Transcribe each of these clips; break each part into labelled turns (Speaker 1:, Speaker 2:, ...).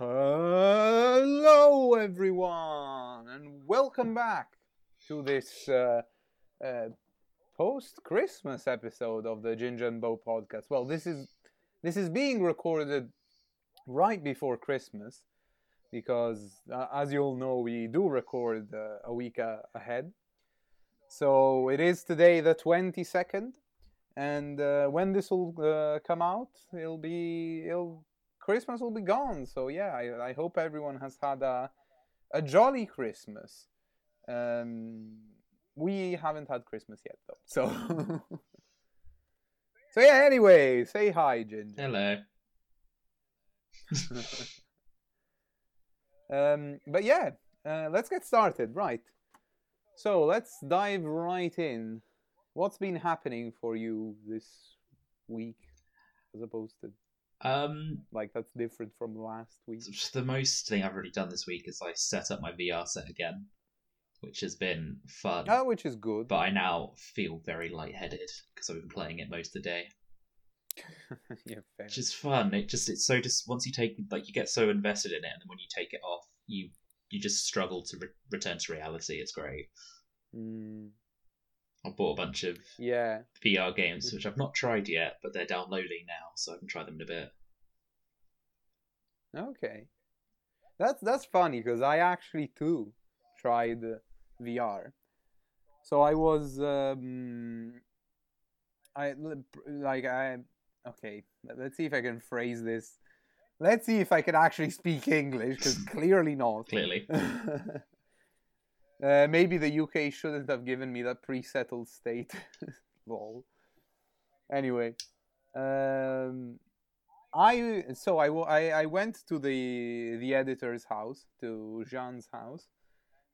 Speaker 1: Hello, everyone, and welcome back to this uh, uh, post-Christmas episode of the Ginja and Bo podcast. Well, this is this is being recorded right before Christmas because, uh, as you all know, we do record uh, a week uh, ahead. So it is today the twenty second, and uh, when this will come out, it'll be it'll Christmas will be gone. So yeah, I, I hope everyone has had a a jolly Christmas. Um, we haven't had Christmas yet though. So So yeah, anyway, say hi, Ginja.
Speaker 2: Hello.
Speaker 1: Um, but yeah, uh, let's get started. Right. So let's dive right in. What's been happening for you this week, as opposed to
Speaker 2: Um,
Speaker 1: like that's different from last week?
Speaker 2: the most thing I've really done this week is I set up my VR set again, which has been fun.
Speaker 1: Oh, which is good.
Speaker 2: But I now feel very lightheaded because I've been playing it most of the day,
Speaker 1: yeah, fair.
Speaker 2: which is fun. It just it's so just once you take like you get so invested in it, and then when you take it off, you you just struggle to re- return to reality. It's great.
Speaker 1: Mm,
Speaker 2: I bought a bunch of
Speaker 1: yeah.
Speaker 2: VR games which I've not tried yet, but they're downloading now, so I can try them in a bit.
Speaker 1: Okay. That's that's funny because I actually too tried VR. So I was um I like I okay, let's see if I can phrase this. Let's see if I can actually speak English because clearly not.
Speaker 2: Clearly,
Speaker 1: uh, maybe the UK shouldn't have given me that pre-settled state. Lol. Anyway, um, I so I, I I went to the the editor's house to Jean's house,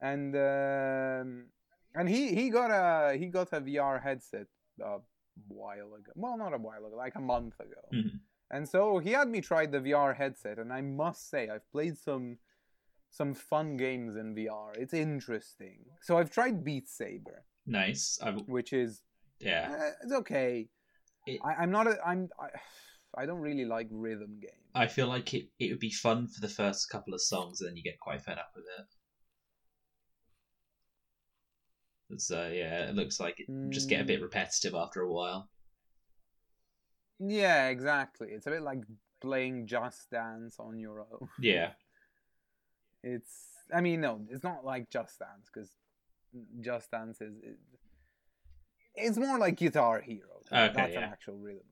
Speaker 1: and um, and he he got a he got a VR headset a while ago. Well, not a while ago, like a month ago.
Speaker 2: Mhm.
Speaker 1: And so he had me try the VR headset, and I must say I've played some some fun games in VR. It's interesting. So I've tried Beat Saber,
Speaker 2: nice. I
Speaker 1: which is
Speaker 2: yeah.
Speaker 1: uh, it's okay.
Speaker 2: It-
Speaker 1: I, I'm not a I'm I, I don't really like rhythm games.
Speaker 2: I feel like it, it would be fun for the first couple of songs, and then you get quite fed up with it. It's, uh, yeah, it looks like it just get a bit repetitive after a while.
Speaker 1: Yeah, exactly. It's a bit like playing Just Dance on your own.
Speaker 2: Yeah,
Speaker 1: It's I mean no, it's not like Just Dance because Just Dance is it, it's more like Guitar Hero.
Speaker 2: Okay,
Speaker 1: That's an actual rhythm.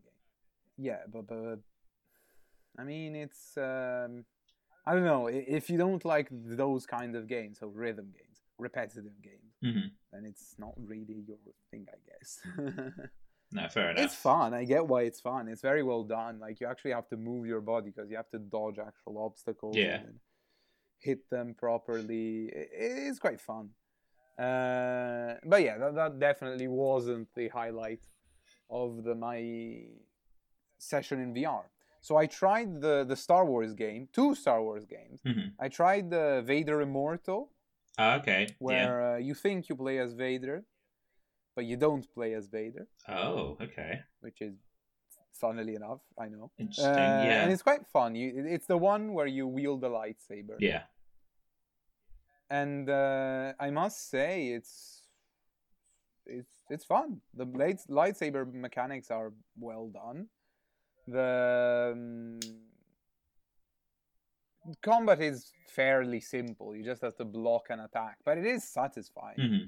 Speaker 1: Yeah, but but I mean it's um I don't know if you don't like those kind of games, so rhythm games, repetitive games,
Speaker 2: hmm
Speaker 1: then it's not really your thing, I guess.
Speaker 2: no, fair enough.
Speaker 1: it's fun. I get why it's fun. It's very well done. Like you actually have to move your body because you have to dodge actual obstacles.
Speaker 2: Yeah.
Speaker 1: And hit them properly. It is quite fun. Uh, but yeah, that, that definitely wasn't the highlight of the my session in VR. So I tried the the Star Wars game, two Star Wars games.
Speaker 2: Mhm.
Speaker 1: I tried the Vader Immortal,
Speaker 2: Ah, okay.
Speaker 1: where uh, you think you play as Vader, but you don't play as Vader
Speaker 2: Oh, okay.
Speaker 1: which is funnily enough, I know.
Speaker 2: Interesting.
Speaker 1: Uh,
Speaker 2: yeah.
Speaker 1: And it's quite fun. You, it's the one where you wield the lightsaber.
Speaker 2: Yeah.
Speaker 1: And uh, I must say, it's it's it's fun. The light, lightsaber mechanics are well done. The um, combat is fairly simple. You just have to block and attack, but it is satisfying.
Speaker 2: hmm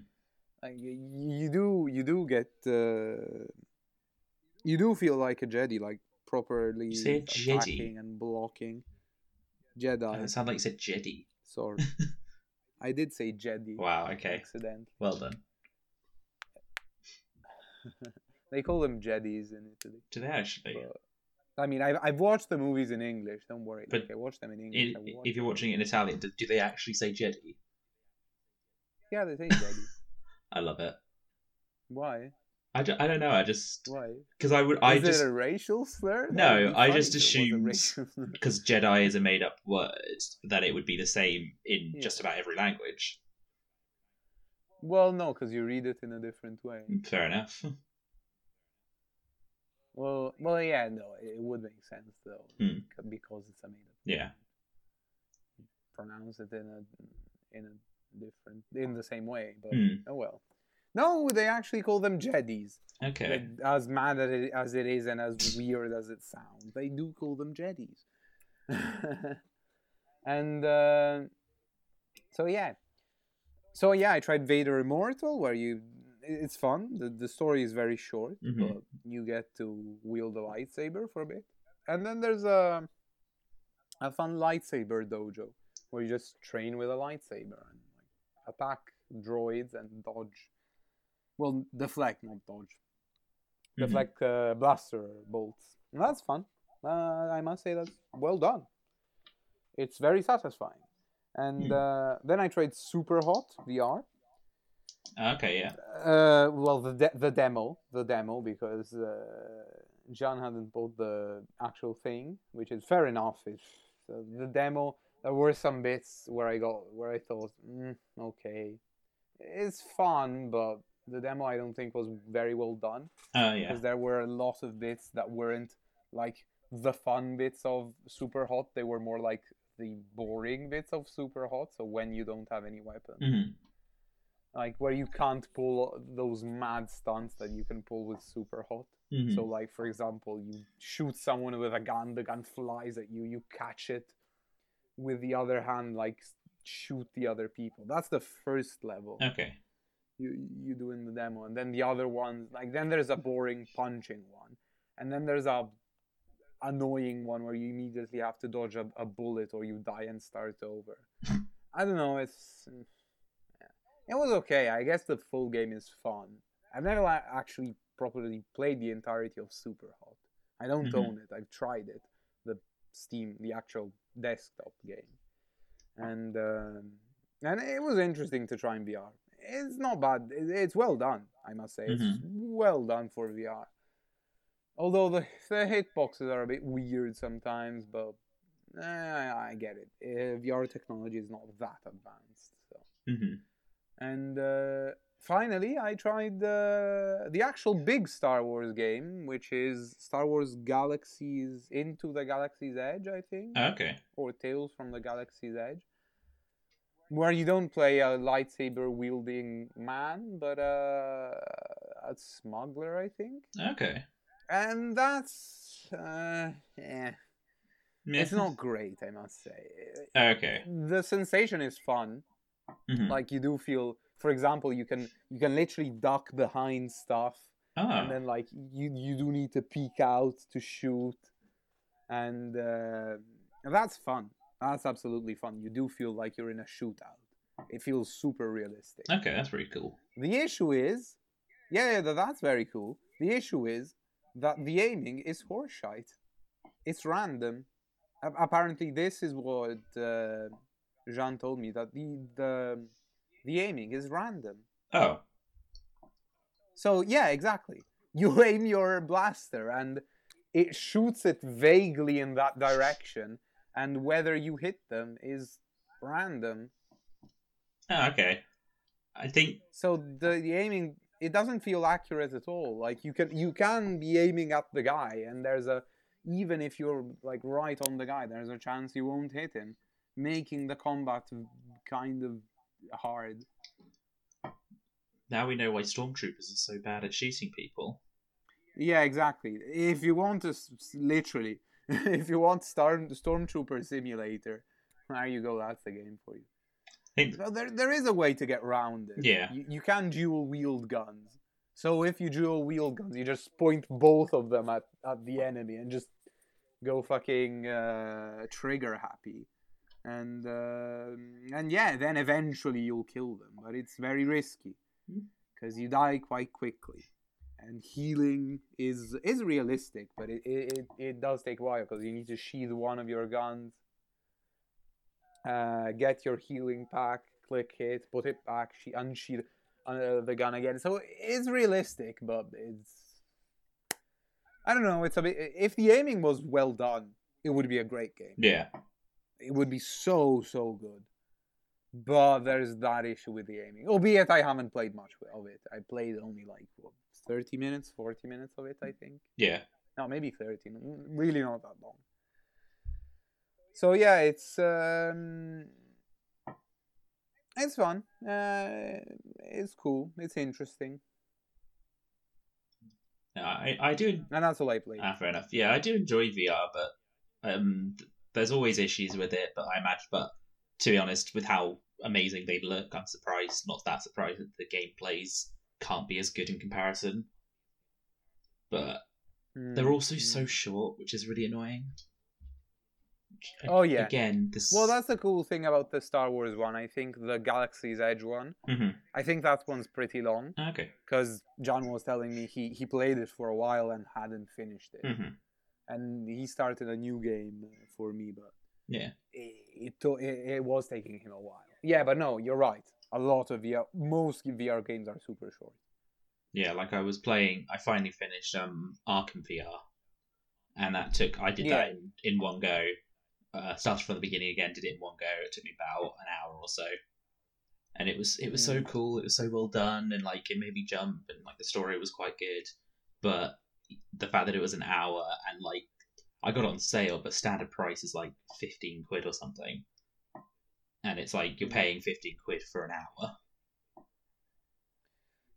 Speaker 1: Like, y- you do you do get uh, you do feel like a Jedi, like properly
Speaker 2: You say Jedi?
Speaker 1: and blocking. Jedi,
Speaker 2: it sounded like you said Jedi.
Speaker 1: sorry. I did say Jedi.
Speaker 2: Wow. Okay.
Speaker 1: Accident.
Speaker 2: Well done.
Speaker 1: They call them Jedis in Italy.
Speaker 2: Do they actually?
Speaker 1: But, I mean, I've, I've watched the movies in English. Don't worry.
Speaker 2: But
Speaker 1: like, I watched them in English.
Speaker 2: I-
Speaker 1: I watched
Speaker 2: if you're watching it in Italian, do, do they actually say Jedi?
Speaker 1: yeah, they say Jedi.
Speaker 2: I love it.
Speaker 1: Why?
Speaker 2: I, don't know. I just
Speaker 1: Why?
Speaker 2: because I would I
Speaker 1: Is
Speaker 2: just
Speaker 1: it a racial slur?
Speaker 2: No, I just
Speaker 1: if it was a
Speaker 2: assumed- because Jedi is a made up word that it would be the same in
Speaker 1: Yeah.
Speaker 2: just about every language.
Speaker 1: Well, no, because you read it in a different way.
Speaker 2: Fair enough.
Speaker 1: Well, well, yeah, no, it would make sense though,
Speaker 2: Hmm.
Speaker 1: because it's a made up.
Speaker 2: Yeah.
Speaker 1: pronounce it in a in a different in the same way. But
Speaker 2: Hmm.
Speaker 1: oh well. No, they actually call them Jedis.
Speaker 2: Okay.
Speaker 1: But As mad as it, as it is and as weird as it sounds, they do call them Jedis. and uh, so yeah, so yeah, I tried Vader Immortal, where you it's fun. The the story is very short,
Speaker 2: Mhm.
Speaker 1: but you get to wield a lightsaber for a bit. And then there's a a fun lightsaber dojo where you just train with a lightsaber and like, attack droids and dodge. Well, deflect, not dodge.
Speaker 2: Mhm.
Speaker 1: Deflect uh, blaster bolts. And that's fun. Uh, I must say that's well done. It's very satisfying. And
Speaker 2: Hmm.
Speaker 1: uh, then I tried Super Hot VR.
Speaker 2: Okay. Yeah.
Speaker 1: Uh, well, the de- the demo, the demo, because uh, John hadn't bought the actual thing, which is fair enough. If so the demo, there were some bits where I got where I thought, mm, okay, it's fun, but the demo I don't think was very well done
Speaker 2: Oh yeah.
Speaker 1: because there were a lot of bits that weren't like the fun bits of Super Hot. They were more like the boring bits of Super Hot. So when you don't have any weapon
Speaker 2: hmm
Speaker 1: like where you can't pull those mad stunts that you can pull with super hot
Speaker 2: hmm
Speaker 1: so like for example you shoot someone with a gun the gun flies at you you catch it with the other hand like shoot the other people that's the first level
Speaker 2: Okay.
Speaker 1: you you do in the demo and then the other ones like then there's a boring punching one and then there's a annoying one where you immediately have to dodge a, a bullet or you die and start over i don't know it's. It was okay i guess the full game is fun i've never la- actually properly played the entirety of super hot i don't
Speaker 2: Mhm.
Speaker 1: own it i've tried it the steam the actual desktop game and um, and it was interesting to try in VR. It's not bad. It's well done, I must say. It's well done for VR. Although the the hitboxes are a bit weird sometimes, but eh, I, get it. Uh, VR technology is not that advanced. So
Speaker 2: hmm
Speaker 1: and uh, finally, I tried uh, the actual big Star Wars game, which is Star Wars Galaxies Into the Galaxy's Edge, I think
Speaker 2: Okay.
Speaker 1: or Tales from the Galaxy's Edge, where you don't play a lightsaber wielding man, but uh, a smuggler, I think.
Speaker 2: Okay.
Speaker 1: And that's uh, yeah, it's not great, I must say.
Speaker 2: Okay.
Speaker 1: The sensation is fun.
Speaker 2: Hmm
Speaker 1: Like you do feel, for example, you can you can literally duck behind stuff
Speaker 2: Ah.
Speaker 1: and then like you you do need to peek out to shoot. And uh, that's fun. That's absolutely fun. You do feel like you're in a shootout. It feels super realistic.
Speaker 2: Okay, that's pretty cool.
Speaker 1: the issue is yeah, yeah that's very cool. The issue is that the aiming is horseshite it's random. Apparently this is what uh, jean told me that the the the aiming is random
Speaker 2: Oh.
Speaker 1: So yeah, exactly. You aim your blaster and it shoots it vaguely in that direction, and whether you hit them is random.
Speaker 2: Ah, okay. I think.
Speaker 1: So the, the aiming it doesn't feel accurate at all. Like you can you can be aiming at the guy, and there's a even if you're like right on the guy, there's a chance you won't hit him, making the combat kind of hard.
Speaker 2: Now we know why stormtroopers are so bad at shooting people.
Speaker 1: Yeah, exactly. If you want to literally, if you want Storm Stormtrooper Simulator, there you go. That's the game for you.
Speaker 2: Think.
Speaker 1: So there, there is a way to get around it.
Speaker 2: Yeah.
Speaker 1: You, you can dual wield guns. So if you dual wield guns, you just point both of them at, at the enemy and just go fucking uh, trigger happy. And uh, and yeah, then eventually you'll kill them, but it's very risky
Speaker 2: Hmm.
Speaker 1: because you die quite quickly. And healing is is realistic, but it it, it, it does take a while because you need to sheath one of your guns uh, get your healing pack, click it, put it back, she unsheath uh, the gun again. So it's realistic, but it's I don't know. It's a bit. If the aiming was well done, it would be a great game.
Speaker 2: Yeah.
Speaker 1: It would be so so good. But there's that issue with the aiming. Albeit I haven't played much of it. I played only like what, 30 minutes, 40 minutes of it, I think.
Speaker 2: Yeah.
Speaker 1: No, maybe 30. Really not that long. So yeah, it's um, it's fun. Uh, it's cool. It's interesting,
Speaker 2: No, I I do.
Speaker 1: and that's all I played.
Speaker 2: Ah, fair enough. Yeah, I do enjoy VR, but um, there's always issues with it. But I imagine, but to be honest, with how amazing they look, I'm surprised. Not that surprised that the gameplays can't be as good in comparison. But they're
Speaker 1: Mm,
Speaker 2: also
Speaker 1: mm.
Speaker 2: so short, which is really annoying.
Speaker 1: Oh, yeah.
Speaker 2: Again, this.
Speaker 1: Well, that's the cool thing about the Star Wars one. I think the Galaxy's Edge one.
Speaker 2: Mhm.
Speaker 1: I think that one's pretty long
Speaker 2: Okay.
Speaker 1: because John was telling me he he played it for a while and hadn't finished it,
Speaker 2: hmm
Speaker 1: and he started a new game for me, but
Speaker 2: Yeah.
Speaker 1: it it, it was taking him a while. Yeah, but no, you're right. A lot of VR, most VR games are super short.
Speaker 2: Yeah, like I was playing. I finally finished um Arkham VR, and that took. I did that in, in one go. Uh, started from the beginning again. Did it in one go. It took me about an hour or so, and it was it was so
Speaker 1: Mm.
Speaker 2: cool. It was so well done, and like it made me jump, and like the story was quite good. But the fact that it was an hour and like I got on sale, but standard price is like fifteen quid or something, and it's like you're paying fifteen quid for an hour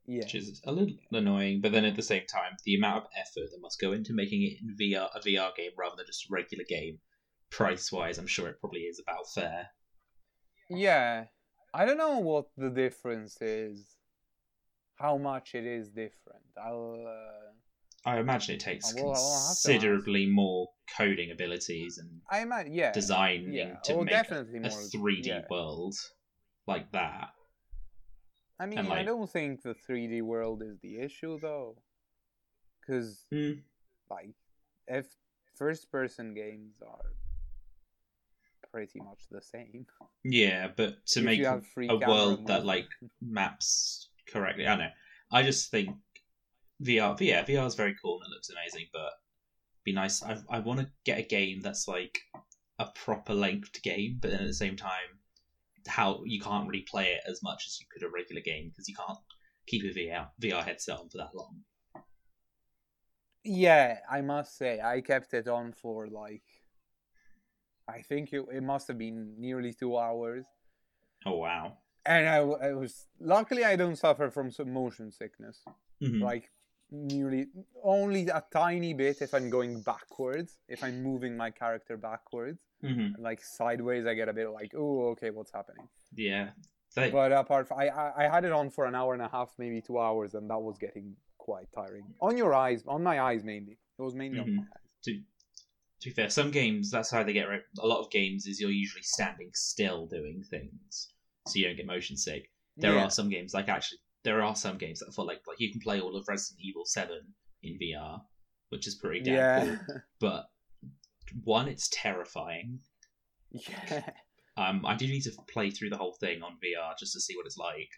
Speaker 1: Yeah,
Speaker 2: which is a little annoying. But then at the same time, the amount of effort that must go into making it in VR a VR game rather than just a regular game, price wise, I'm sure it probably is about fair.
Speaker 1: yeah. I don't know what the difference is. How much it is different. I'll. Uh,
Speaker 2: I imagine it takes
Speaker 1: Oh, well, I'll have to ask.
Speaker 2: considerably more coding abilities and
Speaker 1: I imagine. Yeah.
Speaker 2: designing
Speaker 1: yeah.
Speaker 2: to
Speaker 1: oh,
Speaker 2: make
Speaker 1: definitely
Speaker 2: a
Speaker 1: more.
Speaker 2: 3D
Speaker 1: yeah.
Speaker 2: world like that.
Speaker 1: I mean,
Speaker 2: And,
Speaker 1: I don't think the 3D world is the issue though, because
Speaker 2: Mm.
Speaker 1: like if first-person games are pretty much the same.
Speaker 2: Yeah, but to
Speaker 1: If
Speaker 2: make a
Speaker 1: have free
Speaker 2: a
Speaker 1: camera
Speaker 2: world that like maps correctly. I don't know. I just think VR, yeah, VR is very cool and it looks amazing, but be nice. I I want to get a game that's like a proper length game, but then at the same time, how you can't really play it as much as you could a regular game because you can't keep a VR VR headset on for that long.
Speaker 1: Yeah, I must say, I kept it on for like, I think it, it must have been nearly two hours.
Speaker 2: Oh wow!
Speaker 1: And I, I was, luckily, I don't suffer from some motion sickness.
Speaker 2: Mhm.
Speaker 1: Like, nearly, only a tiny bit if I'm going backwards, if I'm moving my character backwards.
Speaker 2: Mhm.
Speaker 1: Like, sideways, I get a bit like, oh, okay, what's happening?
Speaker 2: Yeah, they,
Speaker 1: But apart from, I, I, I had it on for an hour and a half, maybe two hours, and that was getting quite tiring. On your eyes, on my eyes mainly. It was mainly on
Speaker 2: Mhm.
Speaker 1: my eyes.
Speaker 2: to to be fair, some games that's how they get. A lot of games is you're usually standing still doing things, so you don't get motion sick. There
Speaker 1: Yeah.
Speaker 2: are some games like actually there are some games that feel like like you can play all of Resident Evil Seven in VR, which is pretty damn
Speaker 1: yeah.
Speaker 2: cool. But one, it's terrifying.
Speaker 1: yeah.
Speaker 2: Um, I do need to play through the whole thing on VR just to see what it's like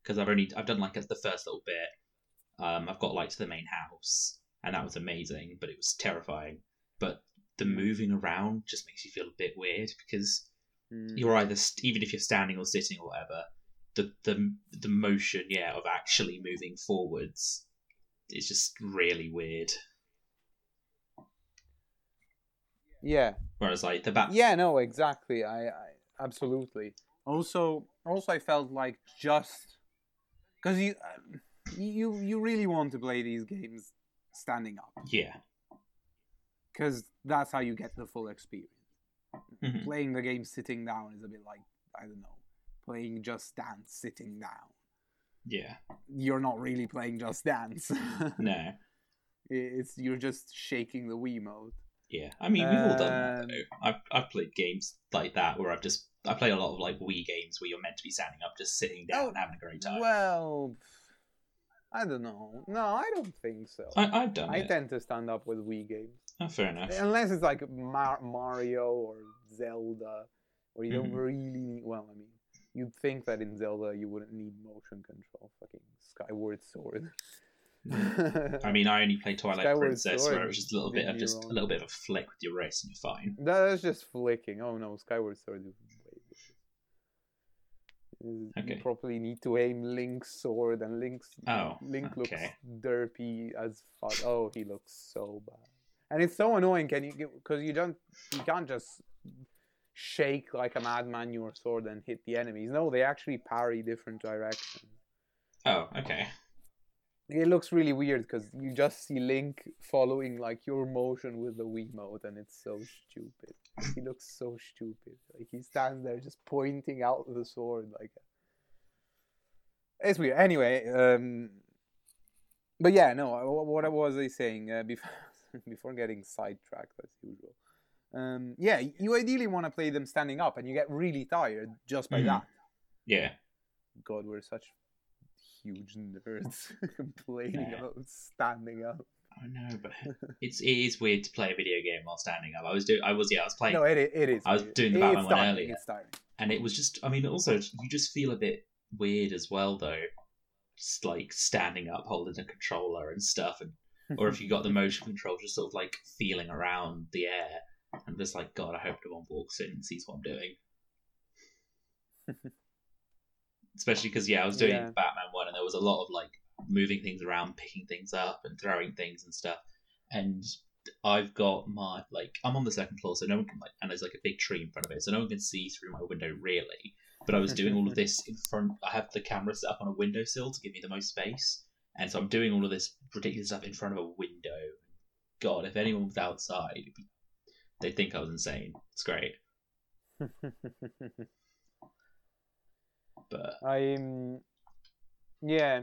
Speaker 2: because I've only I've done like the first little bit. Um, I've got like to the main house, and that was amazing, but it was terrifying. But the moving around just makes you feel a bit weird because
Speaker 1: Mm.
Speaker 2: you're either st- even if you're standing or sitting or whatever, the the the motion yeah of actually moving forwards is just really weird.
Speaker 1: Yeah.
Speaker 2: Whereas like the back
Speaker 1: Yeah, no, exactly. I, I absolutely. Also, also, I felt like just because you, um, you, you really want to play these games standing up
Speaker 2: yeah
Speaker 1: because that's how you get the full experience.
Speaker 2: Mhm.
Speaker 1: Playing the game sitting down is a bit like I don't know, playing Just Dance sitting down.
Speaker 2: yeah
Speaker 1: You're not really playing Just Dance.
Speaker 2: no
Speaker 1: it's you're just shaking the Wiimote.
Speaker 2: Yeah, I mean we've all done that
Speaker 1: Um,
Speaker 2: though. I've I've played games like that where I've just I play a lot of like Wii games where you're meant to be standing up, just sitting down
Speaker 1: Oh,
Speaker 2: and having a great time.
Speaker 1: Well, I don't know. No, I don't think so.
Speaker 2: I, I've done
Speaker 1: I
Speaker 2: it.
Speaker 1: tend to stand up with Wii games,
Speaker 2: Oh, fair enough.
Speaker 1: unless it's like Mar- Mario or Zelda, where you don't
Speaker 2: Mhm.
Speaker 1: really need. Well, I mean, you'd think that in Zelda you wouldn't need motion control. Fucking Skyward Sword. Mm.
Speaker 2: I mean, I only play Twilight
Speaker 1: Skyward
Speaker 2: Princess
Speaker 1: Sword
Speaker 2: where it was just a little bit of just
Speaker 1: wrong.
Speaker 2: a little bit of a flick with your wrist and you're fine.
Speaker 1: That's just flicking. Oh no, Skyward Sword is way worse.
Speaker 2: Okay.
Speaker 1: You probably need to aim Link's sword, and Link's
Speaker 2: Oh,
Speaker 1: Link looks
Speaker 2: okay.
Speaker 1: derpy as fuck. Oh, he looks so bad, and it's so annoying. Can you because you don't you can't just shake like a madman your sword and hit the enemies. No, they actually parry different directions.
Speaker 2: Oh, okay.
Speaker 1: It looks really weird because you just see Link following like your motion with the Wiimote, and it's so stupid. He looks so stupid. Like he stands there just pointing out the sword like. It's weird. Anyway, um, but yeah, no. What was I saying uh, before? before getting sidetracked as usual. Um, yeah, you ideally want to play them standing up, and you get really tired just by
Speaker 2: Mhm.
Speaker 1: that.
Speaker 2: Yeah.
Speaker 1: God, we're such huge nerds complaining
Speaker 2: Yeah.
Speaker 1: about standing up.
Speaker 2: I know, but it's it is weird to play a video game while standing up. I was doing, I was yeah, I was playing,
Speaker 1: No, it, it is.
Speaker 2: I was
Speaker 1: weird.
Speaker 2: doing the Batman one earlier. And it was just, I mean, also you just feel a bit weird as well though, just like standing up, holding a controller and stuff, and or if you got the motion control, just sort of like feeling around the air, and just like, God, I hope no one walks in and sees what I'm doing. Especially because yeah, I was doing
Speaker 1: Yeah.
Speaker 2: Batman one, and there was a lot of like moving things around, picking things up, and throwing things and stuff. And I've got my like I'm on the second floor, so no one can like, and there's like a big tree in front of it, so no one can see through my window really. But I was doing all of this in front. I have the camera set up on a windowsill to give me the most space, and so I'm doing all of this ridiculous stuff in front of a window. God, if anyone was outside, it'd be, they'd think I was insane. It's great, but
Speaker 1: I'm. Yeah.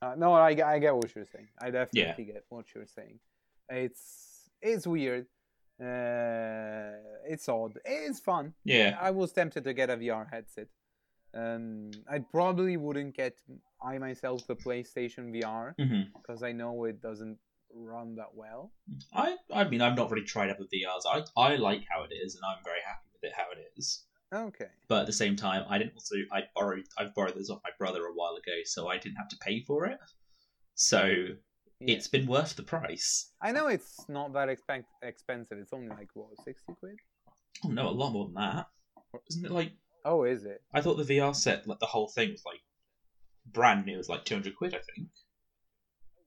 Speaker 1: Uh, no, I, I get what you're saying. I definitely get what you're saying. It's it's weird. Uh, it's odd. It's fun.
Speaker 2: yeah,
Speaker 1: I was tempted to get a VR headset. Um, I probably wouldn't get I myself the PlayStation VR
Speaker 2: hmm
Speaker 1: because I know it doesn't run that well.
Speaker 2: I I mean I've not really tried out the VRs. I I like how it is, and I'm very happy with it how it is.
Speaker 1: Okay.
Speaker 2: But at the same time, I didn't also I borrowed I've borrowed this off my brother a while ago, so I didn't have to pay for it. So
Speaker 1: Yeah.
Speaker 2: it's been worth the price.
Speaker 1: I know it's not that expen- expensive. It's only like what sixty quid.
Speaker 2: Oh no, a lot more than that. Isn't it like
Speaker 1: Oh, is it?
Speaker 2: I thought the VR set, like the whole thing was like brand new. It was like two hundred quid, I think.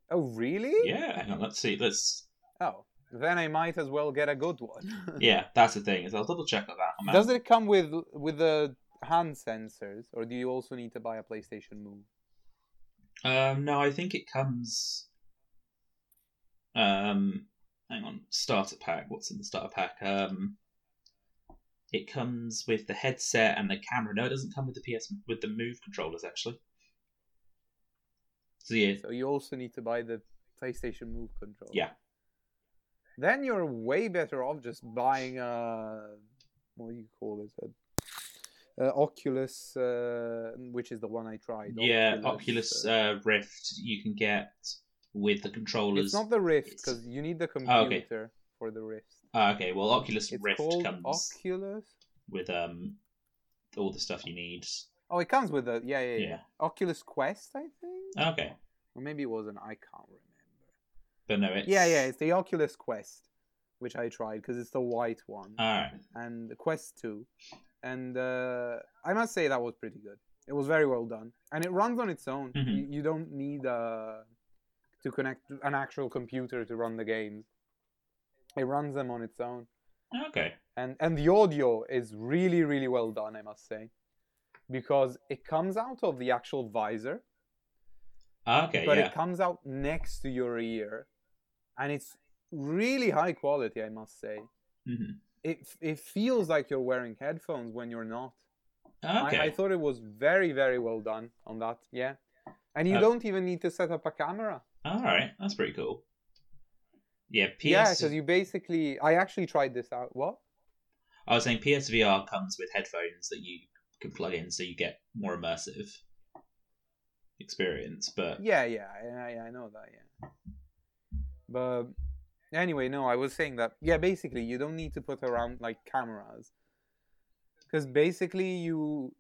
Speaker 1: Oh, really?
Speaker 2: Yeah, hang on, let's see. Let's
Speaker 1: Oh, then I might as well get a good one.
Speaker 2: yeah, that's the thing. Is I'll double check on that.
Speaker 1: Does it come with with the hand sensors, or do you also need to buy a PlayStation Move?
Speaker 2: Um, no, I think it comes. Um, hang on, starter pack. What's in the starter pack? Um, it comes with the headset and the camera. No, it doesn't come with the PS with the Move controllers actually. So yeah,
Speaker 1: So you also need to buy the PlayStation Move controller.
Speaker 2: Yeah.
Speaker 1: Then you're way better off just buying a what do you call it? A, Oculus, uh, which is the one I tried.
Speaker 2: yeah. Oculus
Speaker 1: uh,
Speaker 2: uh, Rift you can get with the controllers.
Speaker 1: it's not the Rift because you need the
Speaker 2: Oh, okay.
Speaker 1: computer for the Rift.
Speaker 2: Ah, okay, well, Oculus
Speaker 1: It's
Speaker 2: Rift comes
Speaker 1: Oculus.
Speaker 2: with um all the stuff you need.
Speaker 1: Oh, it comes with the yeah, yeah, yeah.
Speaker 2: Yeah.
Speaker 1: Oculus Quest, I think,
Speaker 2: Okay,
Speaker 1: or maybe it wasn't. I can't remember.
Speaker 2: but no, it's
Speaker 1: Yeah, yeah, it's the Oculus Quest, which I tried because it's the white one,
Speaker 2: All right.
Speaker 1: and the Quest Two, and uh, I must say that was pretty good. It was very well done, and it runs on its own.
Speaker 2: Mhm.
Speaker 1: You, you don't need uh, to connect an actual computer to run the games. It runs them on its own,
Speaker 2: Okay.
Speaker 1: and and the audio is really really well done. I must say, because it comes out of the actual visor
Speaker 2: Okay.
Speaker 1: but
Speaker 2: yeah.
Speaker 1: it comes out next to your ear and it's really high quality i must say
Speaker 2: Mhm.
Speaker 1: it, it feels like you're wearing headphones when you're not
Speaker 2: Okay.
Speaker 1: I, I thought it was very very well done on that yeah and you
Speaker 2: Uh,
Speaker 1: don't even need to set up a camera
Speaker 2: All right. That's pretty cool. Yeah. PS.
Speaker 1: yeah because you basically i actually tried this out what
Speaker 2: I was saying PSVR comes with headphones that you can plug in, so you get more immersive experience. But
Speaker 1: yeah yeah I, I- know that yeah but anyway no i was saying that yeah basically you don't need to put around like cameras because basically you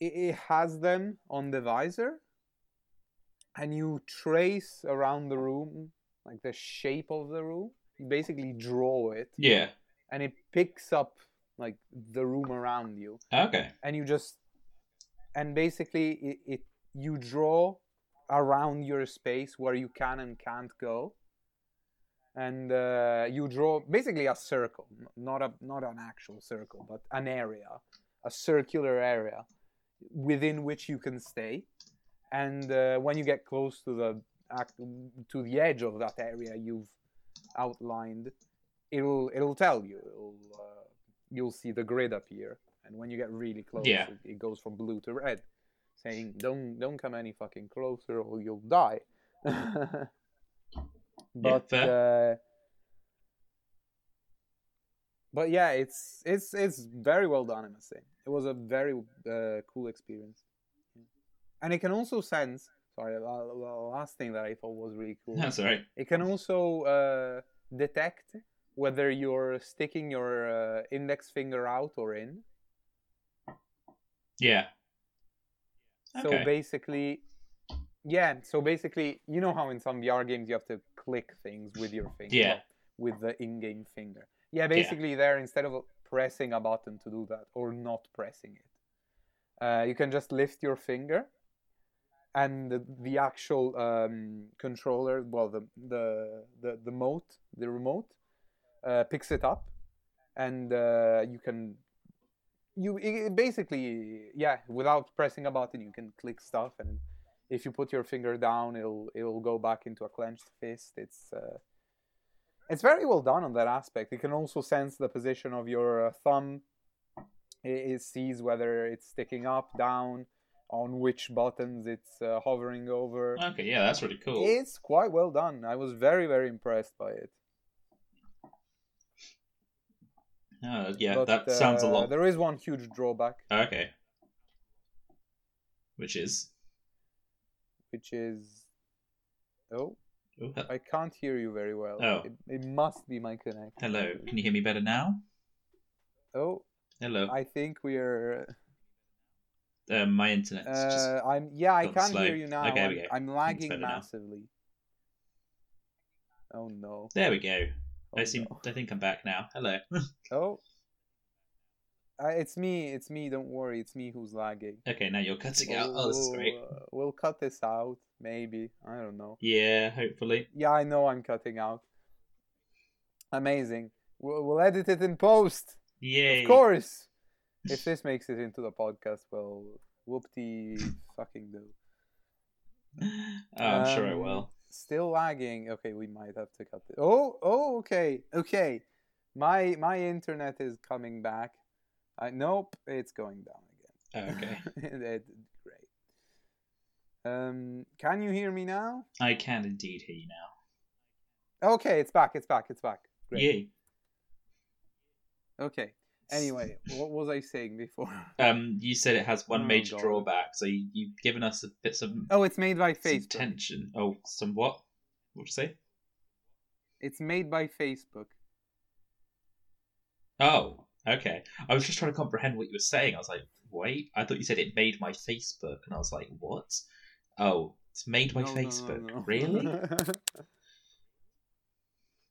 Speaker 1: it, it has them on the visor and you trace around the room like the shape of the room you basically draw it
Speaker 2: yeah.
Speaker 1: and it picks up like the room around you
Speaker 2: Okay.
Speaker 1: and you just and basically it, it you draw around your space where you can and can't go and uh, you draw basically a circle not a not an actual circle, but an area, a circular area within which you can stay. And uh, when you get close to the to the edge of that area you've outlined, it'll it'll tell you. It'll, uh, you'll see the grid appear, and when you get really close,
Speaker 2: Yeah.
Speaker 1: it, it goes from blue to red, saying, "Don't don't come any fucking closer, or you'll die." but
Speaker 2: fair.
Speaker 1: uh, but yeah, it's it's it's very well done. I must say, it was a very uh, cool experience, and it can also sense. Sorry, the the last thing that I thought was really cool.
Speaker 2: That's all right.
Speaker 1: It can also uh, detect whether you're sticking your uh, index finger out or in.
Speaker 2: Yeah.
Speaker 1: So
Speaker 2: Okay.
Speaker 1: basically, yeah. So basically, you know how in some VR games you have to click things with your finger,
Speaker 2: Yeah.
Speaker 1: with the in-game finger. Yeah, basically there instead of pressing a button to do that or not pressing it, uh, you can just lift your finger, and the, the actual um, controller, well, the the the the mote, the remote, uh, picks it up, and uh, you can you it basically yeah without pressing a button you can click stuff and if you put your finger down it'll it'll go back into a clenched fist. It's uh, it's very well done on that aspect. It can also sense the position of your uh, thumb. It, it sees whether it's sticking up down on which buttons it's uh, hovering over.
Speaker 2: Okay, yeah, that's really cool.
Speaker 1: it's quite well done. I was very very impressed by it
Speaker 2: Oh, yeah,
Speaker 1: But,
Speaker 2: that sounds a
Speaker 1: uh,
Speaker 2: lot.
Speaker 1: there is one huge drawback
Speaker 2: Okay. Which is.
Speaker 1: which is oh
Speaker 2: Oh, he-
Speaker 1: I can't hear you very well.
Speaker 2: Oh.
Speaker 1: It, it must be my connection.
Speaker 2: hello. Can you hear me better now?
Speaker 1: Oh,
Speaker 2: Hello.
Speaker 1: I think we're.
Speaker 2: Um, my internet's just.
Speaker 1: Uh, I'm yeah, I can't
Speaker 2: slow.
Speaker 1: hear you now.
Speaker 2: Okay,
Speaker 1: I'm. I'm lagging
Speaker 2: better now.
Speaker 1: massively. Oh no!
Speaker 2: There we go.
Speaker 1: Oh,
Speaker 2: I seem.
Speaker 1: no.
Speaker 2: I think I'm back now. Hello.
Speaker 1: Oh, uh, it's me. It's me. Don't worry. It's me who's lagging.
Speaker 2: okay, now you're cutting out. Oh, this is great.
Speaker 1: We'll, uh, we'll cut this out. Maybe I don't know.
Speaker 2: Yeah, hopefully.
Speaker 1: Yeah, I know. I'm cutting out. Amazing. We'll, we'll edit it in post.
Speaker 2: Yeah.
Speaker 1: Of course. if this makes it into the podcast, well, whoop-de fucking do.
Speaker 2: Oh, I'm sure I
Speaker 1: Um,
Speaker 2: will.
Speaker 1: Still lagging. Okay, we might have to cut this. Oh, oh, okay, okay. My my internet is coming back. Nope, it's going down again.
Speaker 2: Okay.
Speaker 1: It- great. Um, can you hear me now?
Speaker 2: I can indeed hear you now.
Speaker 1: Okay, it's back. It's back. It's back. Great.
Speaker 2: Yay.
Speaker 1: Okay. Anyway, what was I saying before?
Speaker 2: Um, you said it has one
Speaker 1: Oh,
Speaker 2: major
Speaker 1: God.
Speaker 2: drawback, so you, you've given us a bit some,
Speaker 1: Oh, it's made by Facebook.
Speaker 2: tension. Oh, some what? What'd you say?
Speaker 1: It's made by Facebook.
Speaker 2: Oh, okay. I was just trying to comprehend what you were saying. I was like, wait, I thought you said it made my Facebook, and I was like, what? Oh, it's made by
Speaker 1: No, no, no,
Speaker 2: Facebook.
Speaker 1: no.
Speaker 2: Really?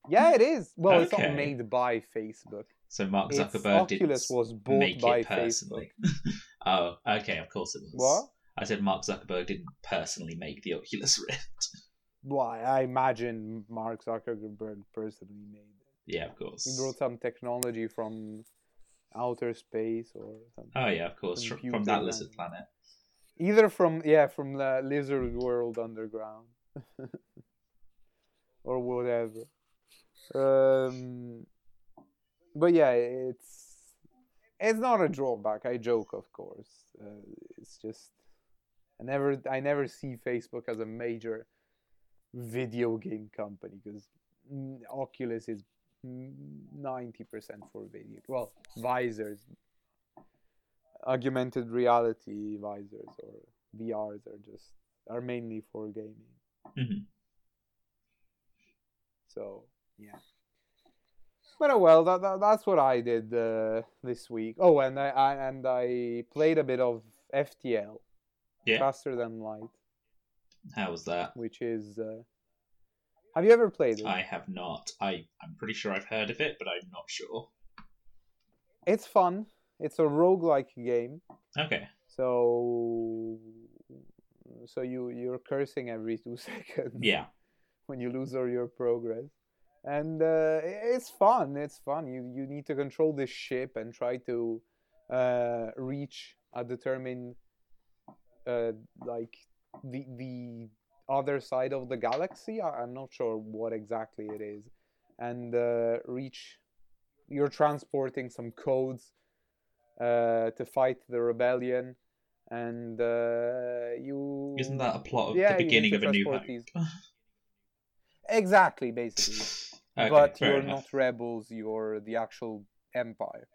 Speaker 1: yeah, it is. Well, it's not made by Facebook.
Speaker 2: So Mark Zuckerberg
Speaker 1: Oculus
Speaker 2: didn't
Speaker 1: was bought
Speaker 2: make
Speaker 1: by
Speaker 2: it personally.
Speaker 1: Facebook.
Speaker 2: oh, okay. Of course it was.
Speaker 1: What?
Speaker 2: I said Mark Zuckerberg didn't personally make the Oculus Rift.
Speaker 1: Why? I imagine Mark Zuckerberg personally made it.
Speaker 2: yeah, of course.
Speaker 1: He brought some technology from outer space or something.
Speaker 2: Oh yeah, of course. From, from that lizard planet.
Speaker 1: Either from yeah, from the lizard world underground. or whatever. Um but yeah, it's it's not a drawback. I joke, of course. Uh, it's just I never I never see Facebook as a major video game company because Oculus is ninety percent for video. Well, visors, augmented reality visors or VRs are just are mainly for gaming.
Speaker 2: Mhm.
Speaker 1: So yeah. But oh well, that, that that's what I did uh, this week. Oh, and I, I and I played a bit of FTL,
Speaker 2: Yeah.
Speaker 1: faster than light,
Speaker 2: How was that?
Speaker 1: which is. Uh, have you ever played it?
Speaker 2: I have not. I I'm pretty sure I've heard of it, but I'm not sure.
Speaker 1: It's fun. It's a roguelike game.
Speaker 2: Okay.
Speaker 1: So so you you're cursing every two seconds.
Speaker 2: Yeah.
Speaker 1: when you lose all your progress. And uh, it's fun. It's fun. You you need to control this ship and try to uh, reach a determined uh, like the the other side of the galaxy. I, am not sure what exactly it is, and uh, reach. You're transporting some codes uh, to fight the rebellion, and uh, you.
Speaker 2: Isn't that a plot of
Speaker 1: Yeah,
Speaker 2: the beginning of a new hope?
Speaker 1: these- exactly, basically.
Speaker 2: Okay,
Speaker 1: but you're
Speaker 2: enough.
Speaker 1: not rebels. You're the actual empire.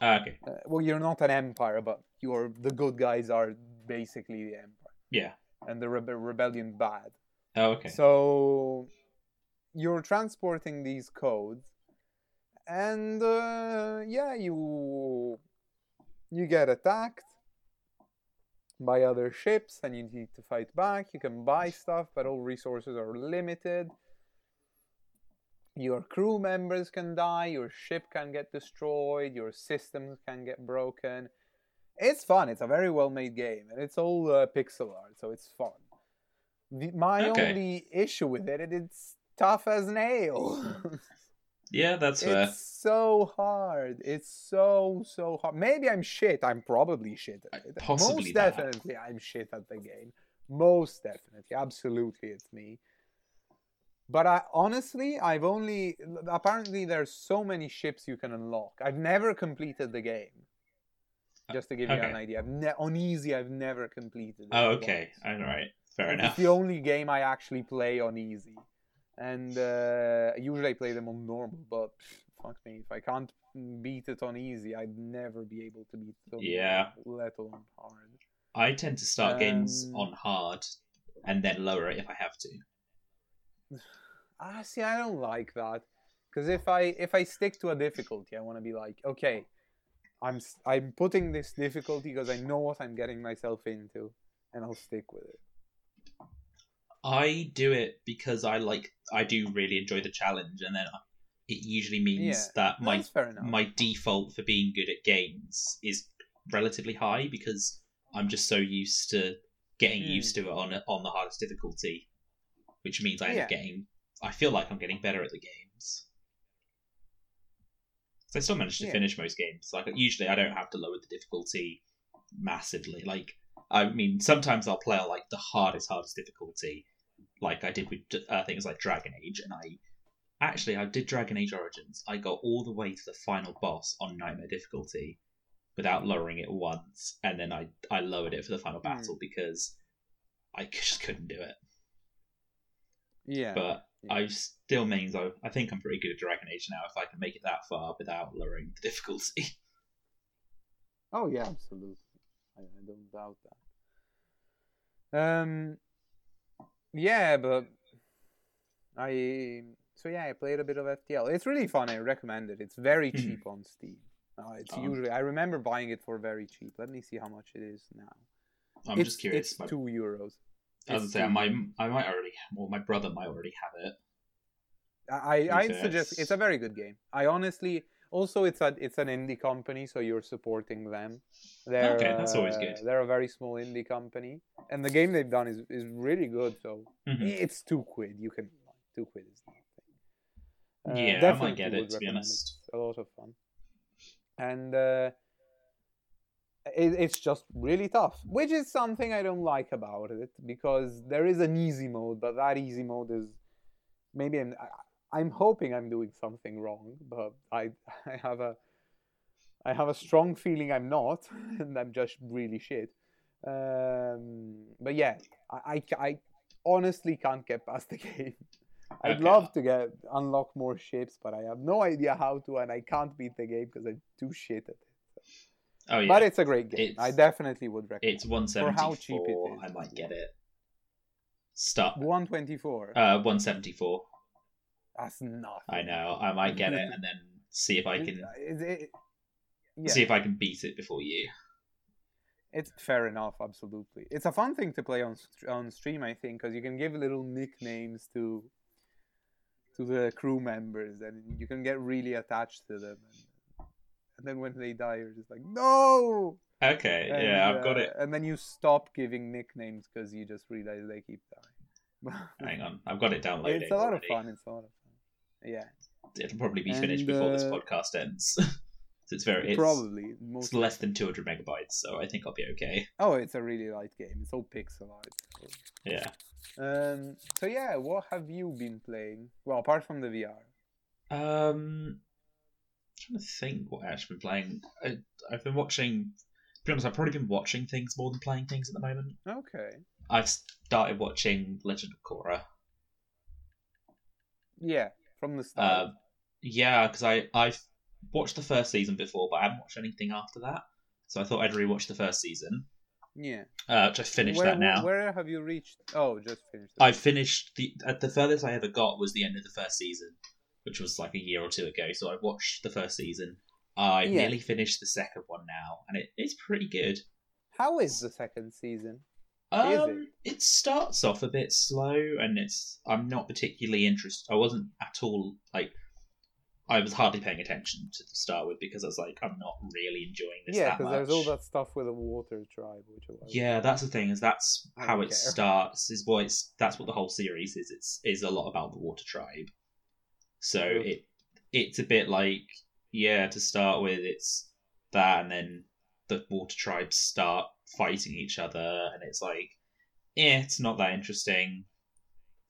Speaker 2: Ah, okay,
Speaker 1: Uh, well, you're not an empire, but you're the good guys are basically the empire,
Speaker 2: yeah.
Speaker 1: and the rebe- rebellion bad.
Speaker 2: Oh, okay.
Speaker 1: So you're transporting these codes, and uh, yeah, you you get attacked by other ships, and you need to fight back. You can buy stuff, but all resources are limited. Your crew members can die. Your ship can get destroyed. Your systems can get broken. It's fun. It's a very well made game, and it's all uh, pixel art, so it's fun. The, my
Speaker 2: Okay.
Speaker 1: only issue with it, it's tough as nails.
Speaker 2: Yeah, that's fair.
Speaker 1: it's so hard. It's so so hard. Maybe I'm shit. I'm probably shit at it.
Speaker 2: Possibly
Speaker 1: Most
Speaker 2: that.
Speaker 1: definitely, I'm shit at the game. Most definitely, absolutely, it's me. But I honestly, I've only apparently there's so many ships you can unlock. I've never completed the game. Just to give you an idea, I've ne- on easy, I've never completed. it
Speaker 2: Oh,
Speaker 1: once.
Speaker 2: okay. All right. Fair enough.
Speaker 1: It's the only game I actually play on easy, and uh, usually I play them on normal. But pff, fuck me, if I can't beat it on easy, I'd never be able to beat it on
Speaker 2: Yeah.
Speaker 1: normal, let alone hard.
Speaker 2: I tend to start games
Speaker 1: Um,
Speaker 2: on hard and then lower it if I have to.
Speaker 1: Ah, see, I don't like that because if I if I stick to a difficulty, I want to be like, okay, I'm I'm putting this difficulty because I know what I'm getting myself into, and I'll stick with it.
Speaker 2: I do it because I like I do really enjoy the challenge, and then it usually means
Speaker 1: Yeah,
Speaker 2: that my
Speaker 1: That's fair enough.
Speaker 2: my default for being good at games is relatively high because I'm just so used to getting
Speaker 1: Hmm.
Speaker 2: used to it on on the hardest difficulty, which means I end up
Speaker 1: Yeah.
Speaker 2: getting. I feel like I'm getting better at the games. So I still manage to
Speaker 1: Yeah.
Speaker 2: finish most games. Like usually, I don't have to lower the difficulty massively. Like I mean, sometimes I'll play on like the hardest, hardest difficulty, like I did with uh, things like Dragon Age, and I actually I did Dragon Age Origins. I got all the way to the final boss on Nightmare difficulty without lowering it once, and then I I lowered it for the final
Speaker 1: Hmm.
Speaker 2: battle because I just couldn't do it.
Speaker 1: Yeah,
Speaker 2: But
Speaker 1: yeah.
Speaker 2: I still means I I think I'm pretty good at Dragon Age now if I can make it that far without lowering the difficulty.
Speaker 1: Oh yeah, absolutely. I, I don't doubt that. Um, yeah, but I so yeah, I played a bit of FTL. It's really fun. I recommend it. It's very
Speaker 2: Mhm.
Speaker 1: cheap on Steam. Uh, it's
Speaker 2: Oh.
Speaker 1: usually I remember buying it for very cheap. Let me see how much it is now.
Speaker 2: I'm
Speaker 1: it's,
Speaker 2: just curious.
Speaker 1: It's two euros.
Speaker 2: I
Speaker 1: It's
Speaker 2: gonna say, my
Speaker 1: euros.
Speaker 2: I might already, well, my brother might already have it.
Speaker 1: I I'd suggest
Speaker 2: it's-
Speaker 1: a very good game. I honestly also it's a it's an indie company, so you're supporting them. They're,
Speaker 2: Okay, that's always
Speaker 1: uh,
Speaker 2: good.
Speaker 1: They're a very small indie company, and the game they've done is, is really good. So
Speaker 2: Mhm.
Speaker 1: it's two quid. You can two quid is nothing. Uh,
Speaker 2: Yeah, I might
Speaker 1: definitely
Speaker 2: get it, to be honest.
Speaker 1: It's a lot of fun, and uh, it, it's just really tough, which is something I don't like about it because there is an easy mode, but that easy mode is maybe I'm, I'm hoping I'm doing something wrong, but I I have a I have a strong feeling I'm not, and I'm just really shit. Um, but yeah, I, I, I honestly can't get past the game. I'd
Speaker 2: Okay.
Speaker 1: love to get unlock more ships, but I have no idea how to, and I can't beat the game because I'm too shit at it.
Speaker 2: Oh yeah,
Speaker 1: But it's a great game. I definitely would recommend. It.
Speaker 2: It's one seventy
Speaker 1: how cheap it is?
Speaker 2: I might get it. Stop.
Speaker 1: One twenty four.
Speaker 2: Uh, one seventy four.
Speaker 1: That's nothing.
Speaker 2: I know. I might get it and then see if I can
Speaker 1: is it- yeah.
Speaker 2: see if I can beat it before you.
Speaker 1: It's fair enough, absolutely. It's a fun thing to play on on stream, I think, because you can give little nicknames to to the crew members, and you can get really attached to them. And, then when they die, you're just like, no.
Speaker 2: Okay.
Speaker 1: And,
Speaker 2: yeah, I've got
Speaker 1: uh,
Speaker 2: it.
Speaker 1: And then you stop giving nicknames because you just realize they keep dying.
Speaker 2: Hang on, I've got it downloaded.
Speaker 1: it's a lot
Speaker 2: already.
Speaker 1: of fun. It's a lot of fun. Yeah,
Speaker 2: it'll probably be
Speaker 1: And,
Speaker 2: finished before this
Speaker 1: uh,
Speaker 2: podcast ends. so it's very it's,
Speaker 1: probably
Speaker 2: it's less than 200 megabytes, so I think I'll be okay.
Speaker 1: Oh, it's a really light game. It's all pixel art.
Speaker 2: Yeah.
Speaker 1: Um. So yeah, what have you been playing? Well, apart from the VR.
Speaker 2: Um, trying to think what I've actually been playing. I, I've been watching. To be honest, I've probably been watching things more than playing things at the moment.
Speaker 1: Okay.
Speaker 2: I've started watching Legend of Korra.
Speaker 1: Yeah, from the start.
Speaker 2: Uh, yeah, because I I've watched the first season before, but I haven't watched anything after that. So I thought I'd rewatch the first season.
Speaker 1: yeah.
Speaker 2: Uh, which I finished
Speaker 1: where,
Speaker 2: that now.
Speaker 1: Where have you reached? Oh, just finished.
Speaker 2: I finished the at the furthest I ever got was the end of the first season, which was like a year or two ago. So I watched the first season. I
Speaker 1: Yeah.
Speaker 2: nearly finished the second one now, and it, it's pretty good.
Speaker 1: How is the second season?
Speaker 2: Um, it starts off a bit slow, and it's I'm not particularly interested. I wasn't at all like I was hardly paying attention to the start with because I was like I'm not really enjoying this.
Speaker 1: yeah, because there's all that stuff with the water tribe, which.
Speaker 2: Yeah, that's the thing. Is that's how it
Speaker 1: care.
Speaker 2: starts. Is what it's that's what the whole series is. It's is a lot about the Water Tribe. So it it's a bit like yeah to start with. It's that, and then the Water Tribes start fighting each other, and it's like yeah, it's not that interesting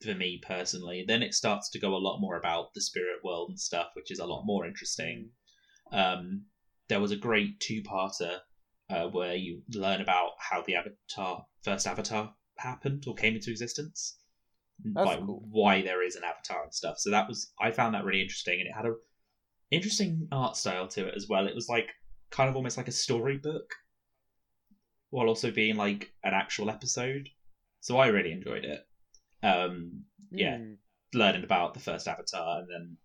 Speaker 2: for me personally. Then it starts to go a lot more about the spirit world and stuff, which is a lot more interesting. Um, there was a great two-parter uh, where you learn about how the Avatar first Avatar happened or came into existence,
Speaker 1: That's
Speaker 2: like
Speaker 1: cool.
Speaker 2: why there is an Avatar and stuff. So that was I found that really interesting, and it had a interesting art style to it as well. It was like kind of almost like a storybook, while also being like an actual episode. So I really enjoyed it. Um, yeah.
Speaker 1: Mm.
Speaker 2: learning about the first Avatar, and then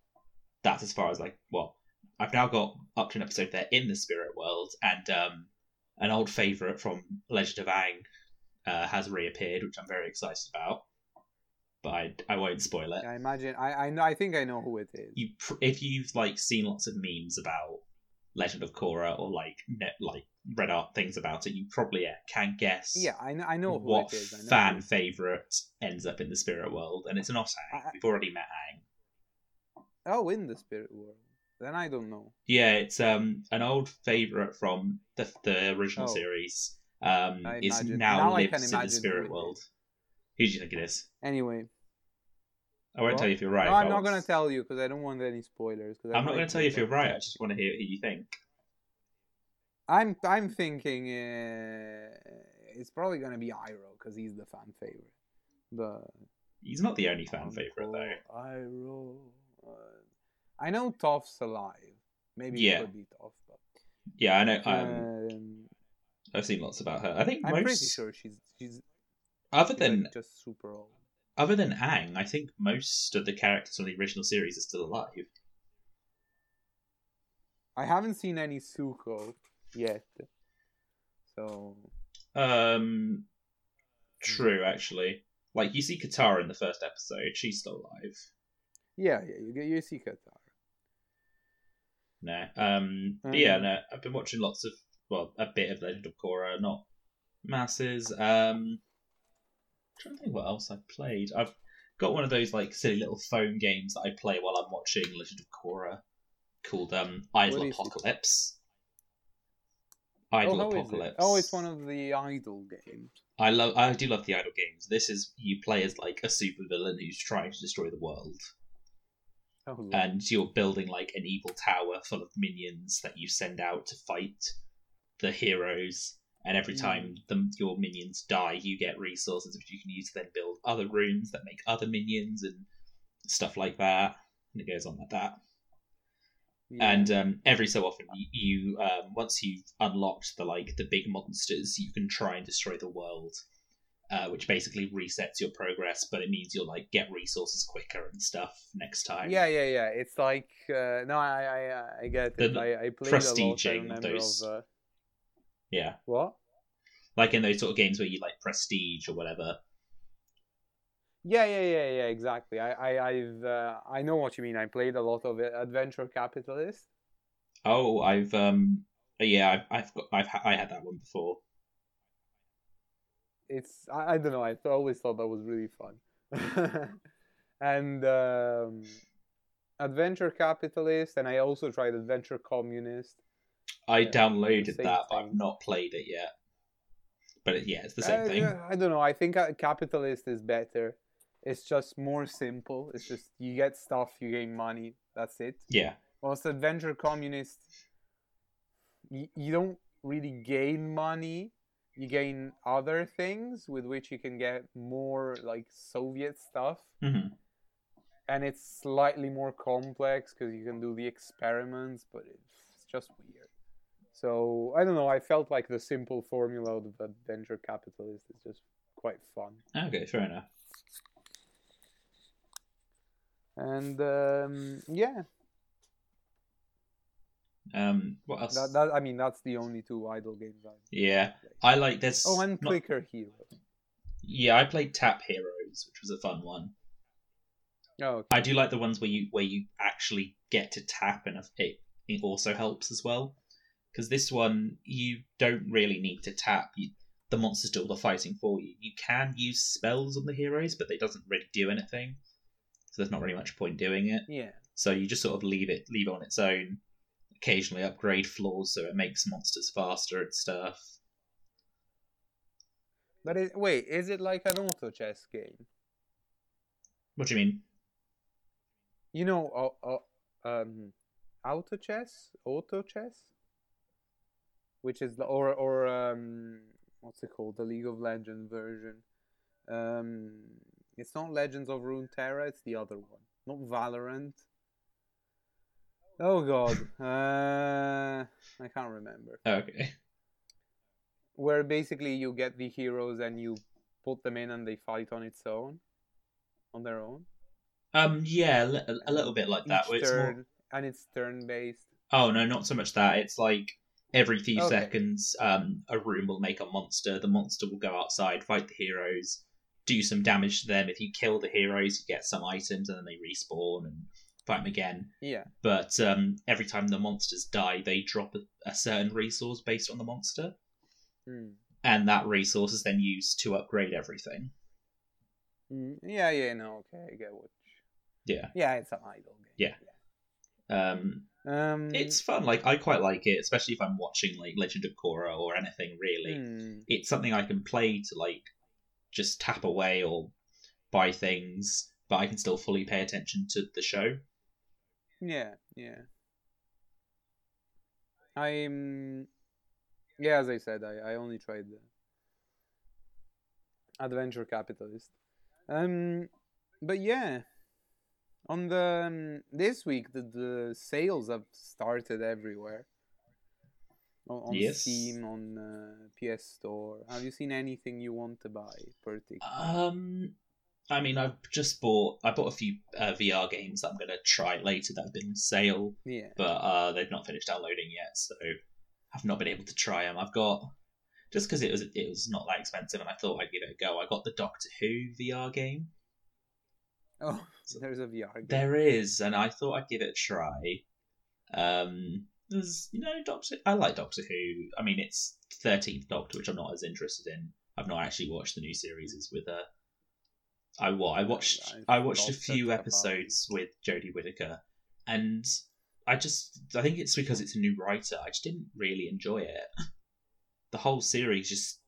Speaker 2: that's as far as like well, I've now got up to an episode there in the spirit world, and um, an old favorite from Legend of Aang uh, has reappeared, which I'm very excited about. But I, I won't spoil it.
Speaker 1: I imagine. I I know. I think I know who it is.
Speaker 2: You pr- if you've like seen lots of memes about Legend of Korra or like net like read art things about it, you probably uh, can guess
Speaker 1: Yeah, I know. I know
Speaker 2: what
Speaker 1: it is. I know
Speaker 2: fan favorite ends up in the spirit world, and it's not Aang.
Speaker 1: I-
Speaker 2: We've already met Aang.
Speaker 1: Oh, in the spirit world. Then I don't know.
Speaker 2: Yeah, it's um an old favorite from the the original
Speaker 1: Oh.
Speaker 2: series. Um, is now,
Speaker 1: now
Speaker 2: lives in the spirit world.
Speaker 1: is.
Speaker 2: Who do you think it is?
Speaker 1: Anyway,
Speaker 2: I won't
Speaker 1: What?
Speaker 2: tell you if you're right.
Speaker 1: no, I'm not going to tell you because I don't want any spoilers. I
Speaker 2: I'm not going to tell you if you're right. I just want to hear who you think.
Speaker 1: I'm I'm thinking uh, it's probably going to be Iroh because he's the fan favorite. The
Speaker 2: He's not the only fan favorite though.
Speaker 1: Iroh. Uh, I know Toph's alive. Maybe
Speaker 2: Yeah.
Speaker 1: it could be Toph, but
Speaker 2: Yeah, I know. Um,
Speaker 1: um,
Speaker 2: I've seen lots about her. I think
Speaker 1: I'm
Speaker 2: most,
Speaker 1: pretty sure she's she's
Speaker 2: other
Speaker 1: like,
Speaker 2: than
Speaker 1: just super old.
Speaker 2: other than Aang, I think most of the characters from the original series are still alive.
Speaker 1: I haven't seen any Zuko yet, so
Speaker 2: Um, true, actually. Like you see Katara in the first episode, she's still alive.
Speaker 1: yeah, yeah, you you see Katara.
Speaker 2: No. Um, but yeah,
Speaker 1: Um,
Speaker 2: no, I've been watching lots of, well, a bit of Legend of Korra, not masses. Um, trying to think what else I've played. I've got one of those like silly little phone games that I play while I'm watching Legend of Korra, called um, Idle
Speaker 1: What is it?
Speaker 2: Apocalypse. Idle
Speaker 1: oh, is it?
Speaker 2: Apocalypse.
Speaker 1: Oh, it's one of the idle games.
Speaker 2: I love. I do love the idle games. This is you play as like a supervillain who's trying to destroy the world.
Speaker 1: Oh,
Speaker 2: and you're building like an evil tower full of minions that you send out to fight the heroes. And every
Speaker 1: Hmm.
Speaker 2: time the, your minions die, you get resources which you can use to then build other rooms that make other minions and stuff like that. And it goes on like that.
Speaker 1: Yeah.
Speaker 2: And um, every so often, you, you um, once you've unlocked the like the big monsters, you can try and destroy the world, uh, which basically resets your progress. But it means you'll like get resources quicker and stuff next time.
Speaker 1: yeah, yeah, yeah. It's like uh, no, I, I, I get it.
Speaker 2: The
Speaker 1: I, I played a lot. I remember
Speaker 2: those-
Speaker 1: of uh,
Speaker 2: yeah.
Speaker 1: what?
Speaker 2: like in those sort of games where you like prestige or whatever.
Speaker 1: Yeah, yeah, yeah, yeah. Exactly. I, I, I've, uh, I know what you mean. I played a lot of. Adventure Capitalist.
Speaker 2: Oh, I've um, yeah, I've I've got I've ha- I had that one before.
Speaker 1: It's I, I don't know. I th- always thought that was really fun. and um, Adventure Capitalist, and I also tried Adventure Communist.
Speaker 2: I downloaded that, but I've not played it yet. But yeah, it's the same
Speaker 1: Uh,
Speaker 2: thing.
Speaker 1: I don't know. I think uh, Capitalist is better. It's just more simple. It's just you get stuff, you gain money. That's it.
Speaker 2: Yeah,
Speaker 1: Whilst Adventure Communist, you, you don't really gain money. You gain other things with which you can get more like Soviet stuff.
Speaker 2: hmm
Speaker 1: and it's slightly more complex because you can do the experiments, but it's just weird. So I don't know. I felt like the simple formula of the venture capitalist is just quite fun,
Speaker 2: okay, fair enough.
Speaker 1: and um, yeah,
Speaker 2: Um, what else?
Speaker 1: that, that I mean that's the only two idle games I.
Speaker 2: yeah. I like this.
Speaker 1: Oh, and
Speaker 2: not-
Speaker 1: Clicker Heroes.
Speaker 2: Yeah, I played Tap Heroes, which was a fun one.
Speaker 1: Oh, okay.
Speaker 2: I do like the ones where you where you actually get to tap, and it it also helps as well. Because this one, you don't really need to tap. You, the monsters do all the fighting for you. You can use spells on the heroes, but it doesn't really do anything. So there's not really much point doing it.
Speaker 1: yeah.
Speaker 2: So you just sort of leave it leave it on its own. Occasionally upgrade floors so it makes monsters faster and stuff.
Speaker 1: But it, wait, is it like an auto chess game?
Speaker 2: What do you mean?
Speaker 1: You know, uh, uh, um, auto chess, auto chess, which is the or or um, what's it called? The League of Legends version. Um, it's not Legends of Runeterra. It's the other one, not Valorant. Oh God, uh, I can't remember.
Speaker 2: Okay.
Speaker 1: Where basically you get the heroes and you put them in and they fight on its own, on their own.
Speaker 2: Um. Yeah, a, little bit like that.
Speaker 1: Each
Speaker 2: Where it's more,
Speaker 1: and it's turn based.
Speaker 2: Oh no, not so much that. It's like every few
Speaker 1: Okay.
Speaker 2: seconds, um, a room will make a monster. The monster will go outside, fight the heroes, do some damage to them. If you kill the heroes, you get some items, and then they respawn and fight them again.
Speaker 1: Yeah.
Speaker 2: But um, every time the monsters die, they drop a, a certain resource based on the monster,
Speaker 1: Mm.
Speaker 2: and that resource is then used to upgrade everything.
Speaker 1: Mm, yeah, yeah, no, okay, I get what.
Speaker 2: Yeah.
Speaker 1: Yeah, it's an idle game.
Speaker 2: Um,
Speaker 1: Yeah. Um,
Speaker 2: it's fun. Like I quite like it, especially if I'm watching like Legend of Korra or anything really.
Speaker 1: mm,
Speaker 2: it's something I can play to like just tap away or buy things, but I can still fully pay attention to the show.
Speaker 1: yeah, yeah. I'm. Yeah, as I said, I, I only tried the Adventure Capitalist. Um, but yeah, on the um, this week the, the sales have started everywhere. On, on
Speaker 2: Yes.
Speaker 1: Steam, on uh, PS Store. Have you seen anything you want to buy, particularly?
Speaker 2: Um, I mean, I've just bought I bought a few uh, VR games that I'm gonna try later that have been on sale,
Speaker 1: yeah.
Speaker 2: but uh, they've not finished downloading yet, so I've not been able to try them. I've got just because it was it was not that expensive, and I thought I'd give it a go. I got the Doctor Who VR game.
Speaker 1: Oh, so there's a VR game.
Speaker 2: There is, and I thought I'd give it a try. Um, there's, you know, Doctor. I like Doctor Who. I mean, it's Thirteenth Doctor, which I'm not as interested in. I've not actually watched the new series. Is with uh, I what I watched.
Speaker 1: I
Speaker 2: watched a few episodes with Jodie Whittaker, and I just I think it's because it's a new writer. I just didn't really enjoy it. The whole series just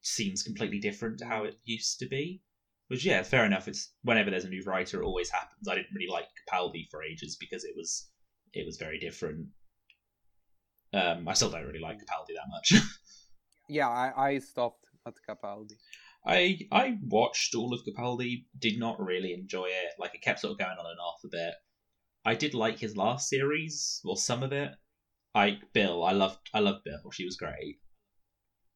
Speaker 2: seems completely different to how it used to be. Which yeah, fair enough. It's whenever there's a new writer, it always happens. I didn't really like Capaldi for ages because it was it was very different. Um, I still don't really like Capaldi that much.
Speaker 1: Yeah, I, I stopped at Capaldi.
Speaker 2: I I watched all of Capaldi, did not really enjoy it. Like it kept sort of going on and off a bit. I did like his last series, or some of it. I Bill, I loved I loved Bill. She was great.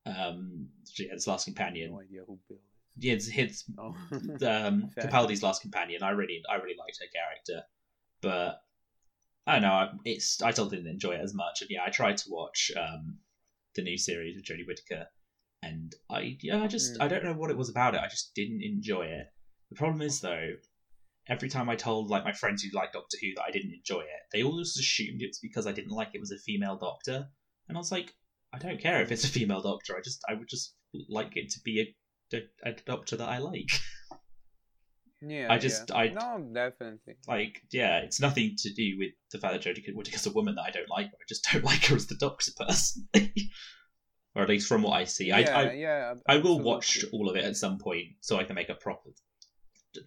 Speaker 2: Um, she had his last companion.
Speaker 1: No idea who Bill
Speaker 2: his, his
Speaker 1: Oh.
Speaker 2: um, Capaldi's last companion. I really, I really liked her character, but I don't know. I- It's I still didn't enjoy it as much. And yeah, I tried to watch um, the new series with Jodie Whittaker, and I yeah, I just
Speaker 1: Mm.
Speaker 2: I don't know what it was about it. I just didn't enjoy it. The problem is though, every time I told like my friends who liked Doctor Who that I didn't enjoy it, they all just assumed it's because I didn't like it was a female Doctor, and I was like, I don't care if it's a female Doctor. I just I would just like it to be a a, Doctor that I like.
Speaker 1: Yeah,
Speaker 2: I just-
Speaker 1: yeah.
Speaker 2: I-
Speaker 1: no, definitely.
Speaker 2: Like, yeah, it's nothing to do with the fact that Jodie Whittaker's a woman that I don't like. I just don't like her as the Doctor personally, or at least from what I see.
Speaker 1: yeah,
Speaker 2: I, I
Speaker 1: yeah.
Speaker 2: I will watch all of it at some point so I can make a proper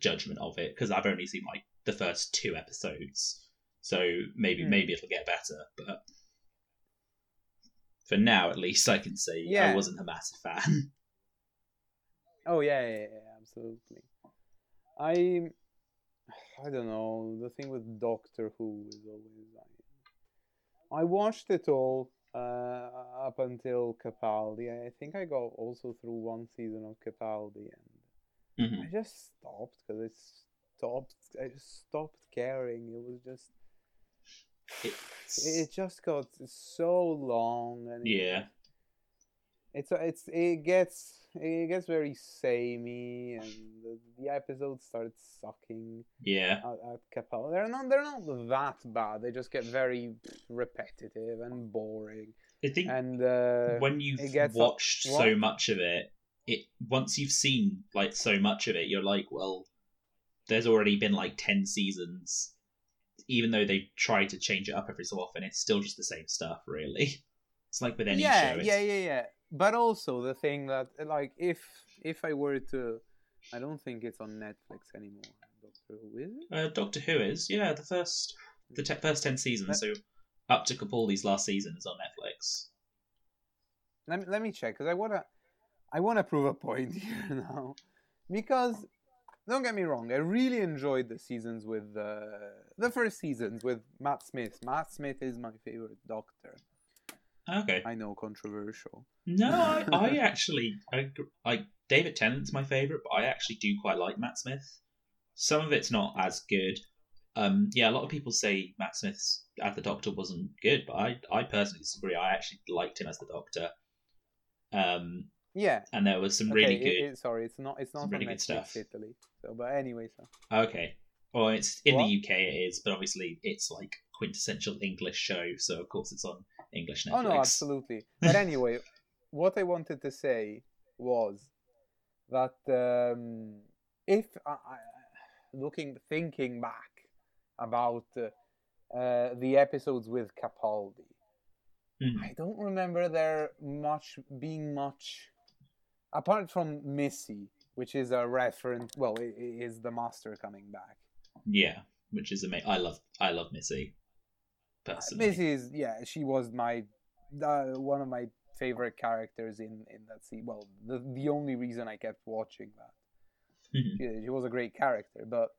Speaker 2: judgment of it because I've only seen like the first two episodes, so maybe
Speaker 1: Hmm.
Speaker 2: maybe it'll get better. But for now, at least, I can say
Speaker 1: Yeah.
Speaker 2: I wasn't a massive fan.
Speaker 1: Oh yeah, yeah, yeah, absolutely. I, I don't know. The thing with Doctor Who is always I, I watched it all uh, up until Capaldi. I think I got also through one season of Capaldi, and
Speaker 2: Mhm.
Speaker 1: I just stopped because it stopped. I just stopped caring. It was just.
Speaker 2: It's,
Speaker 1: It just got so long, and
Speaker 2: yeah,
Speaker 1: it's it's it gets it gets very samey, and the, the episodes start sucking
Speaker 2: yeah.
Speaker 1: at, at Capaldi. They're not they're not that bad. They just get very repetitive and boring.
Speaker 2: I think
Speaker 1: And uh,
Speaker 2: when you've
Speaker 1: gets up-
Speaker 2: watched so much of it, it once you've seen like so much of it, you're like, well, there's already been like ten seasons. Even though they try to change it up every so often, it's still just the same stuff, really. It's like with any
Speaker 1: yeah,
Speaker 2: show. It's,
Speaker 1: yeah, yeah, yeah. But also the thing that like if if I were to, I don't think it's on Netflix anymore. Doctor Who is it?
Speaker 2: Uh, Doctor Who is yeah the first the te- first ten seasons, so up to Capaldi's last season is on Netflix.
Speaker 1: Let me let me check because I wanna I wanna prove a point here now because don't get me wrong I really enjoyed the seasons with uh, the first seasons with Matt Smith. Matt Smith is my favorite Doctor.
Speaker 2: Okay.
Speaker 1: I know controversial.
Speaker 2: No, I, I actually I, like David Tennant's my favorite, but I actually do quite like Matt Smith. Some of it's not as good. Um, yeah, a lot of people say Matt Smith's as the Doctor wasn't good, but I I personally disagree. I actually liked him as the Doctor. Um,
Speaker 1: Yeah.
Speaker 2: and there was some
Speaker 1: okay,
Speaker 2: really good.
Speaker 1: it- sorry, it's not it's not
Speaker 2: really good stuff.
Speaker 1: Italy. So, but anyway, so
Speaker 2: Okay. Well, it's in
Speaker 1: What?
Speaker 2: the UK. It is, but obviously it's like quintessential English show, so of course it's on English Netflix.
Speaker 1: oh no, absolutely. But anyway, what I wanted to say was that um, if I, I, looking thinking back about uh, uh, the episodes with Capaldi,
Speaker 2: Mhm.
Speaker 1: I don't remember there much being much apart from Missy, which is a reference. Well, it, it is the Master coming back.
Speaker 2: Yeah, which is amazing. I love I love Missy. Personally.
Speaker 1: Missy is yeah, she was my uh, one of my favorite characters in in that scene. Well, the the only reason I kept watching that.
Speaker 2: Mhm.
Speaker 1: She, she was a great character, but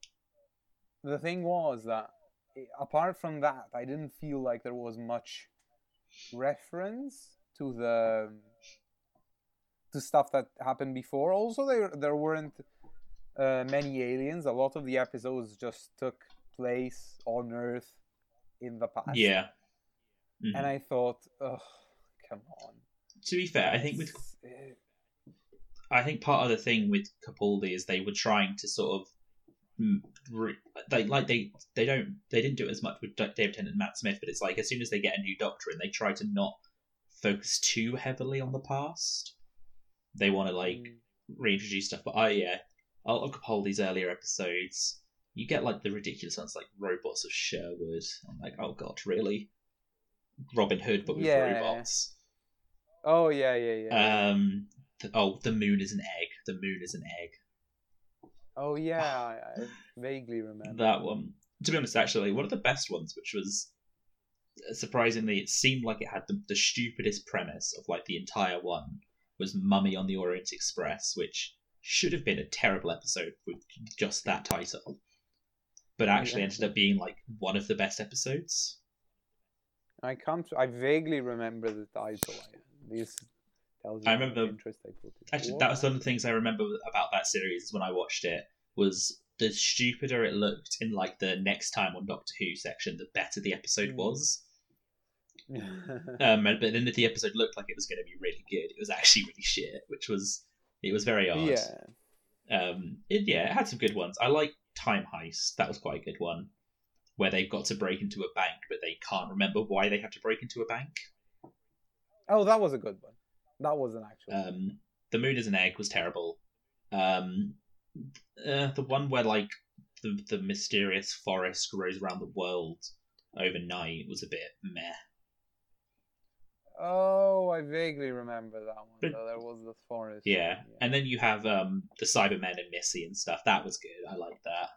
Speaker 1: the thing was that eh, apart from that, I didn't feel like there was much reference to the to stuff that happened before. Also, there there weren't uh, many aliens. A lot of the episodes just took place on Earth in the past.
Speaker 2: Yeah. Mhm.
Speaker 1: and I thought, oh, come on.
Speaker 2: to be fair, I think with I think part of the thing with Capaldi is they were trying to sort of mm, they like they they don't they didn't do it as much with David Tennant and Matt Smith, but it's like as soon as they get a new Doctor and they try to not focus too heavily on the past. They want to like
Speaker 1: mm,
Speaker 2: reintroduce stuff, but I yeah, a lot of Capaldi's earlier episodes, you get like the ridiculous ones like robots of Sherwood. I'm like, oh god, really? Robin Hood, but with
Speaker 1: Yeah.
Speaker 2: robots.
Speaker 1: oh yeah, yeah, yeah.
Speaker 2: Um, th- oh, the moon is an egg. The moon is an egg.
Speaker 1: oh yeah, I, I vaguely remember.
Speaker 2: That one. To be honest, actually, one of the best ones, which was uh, surprisingly, it seemed like it had the, the stupidest premise of like the entire one was Mummy on the Orient Express, which should have been a terrible episode with just that title, but actually ended up being like one of the best episodes.
Speaker 1: I can't. I vaguely remember the title. I- This tells you
Speaker 2: I remember-
Speaker 1: interest I put in.
Speaker 2: Actually,
Speaker 1: What?
Speaker 2: that was one of the things I remember about that series is when I watched it was the stupider it looked in like the next time on Doctor Who section, the better the episode
Speaker 1: Mm.
Speaker 2: was. Um, but then if the episode looked like it was going to be really good, it was actually really shit, which was it was very odd.
Speaker 1: yeah.
Speaker 2: Um, it, yeah, it had some good ones. I like Time Heist. That was quite a good one, where they've got to break into a bank, but they can't remember why they have to break into a bank.
Speaker 1: Oh, that was a good one. That was an actual.
Speaker 2: Um, the Moon is an Egg was terrible. Um, Uh, the one where like the the mysterious forest grows around the world overnight was a bit meh.
Speaker 1: Oh, I vaguely remember that one.
Speaker 2: But-
Speaker 1: There was the forest.
Speaker 2: Yeah,
Speaker 1: one,
Speaker 2: and then you have um the Cybermen and Missy and stuff. That was good. I like that.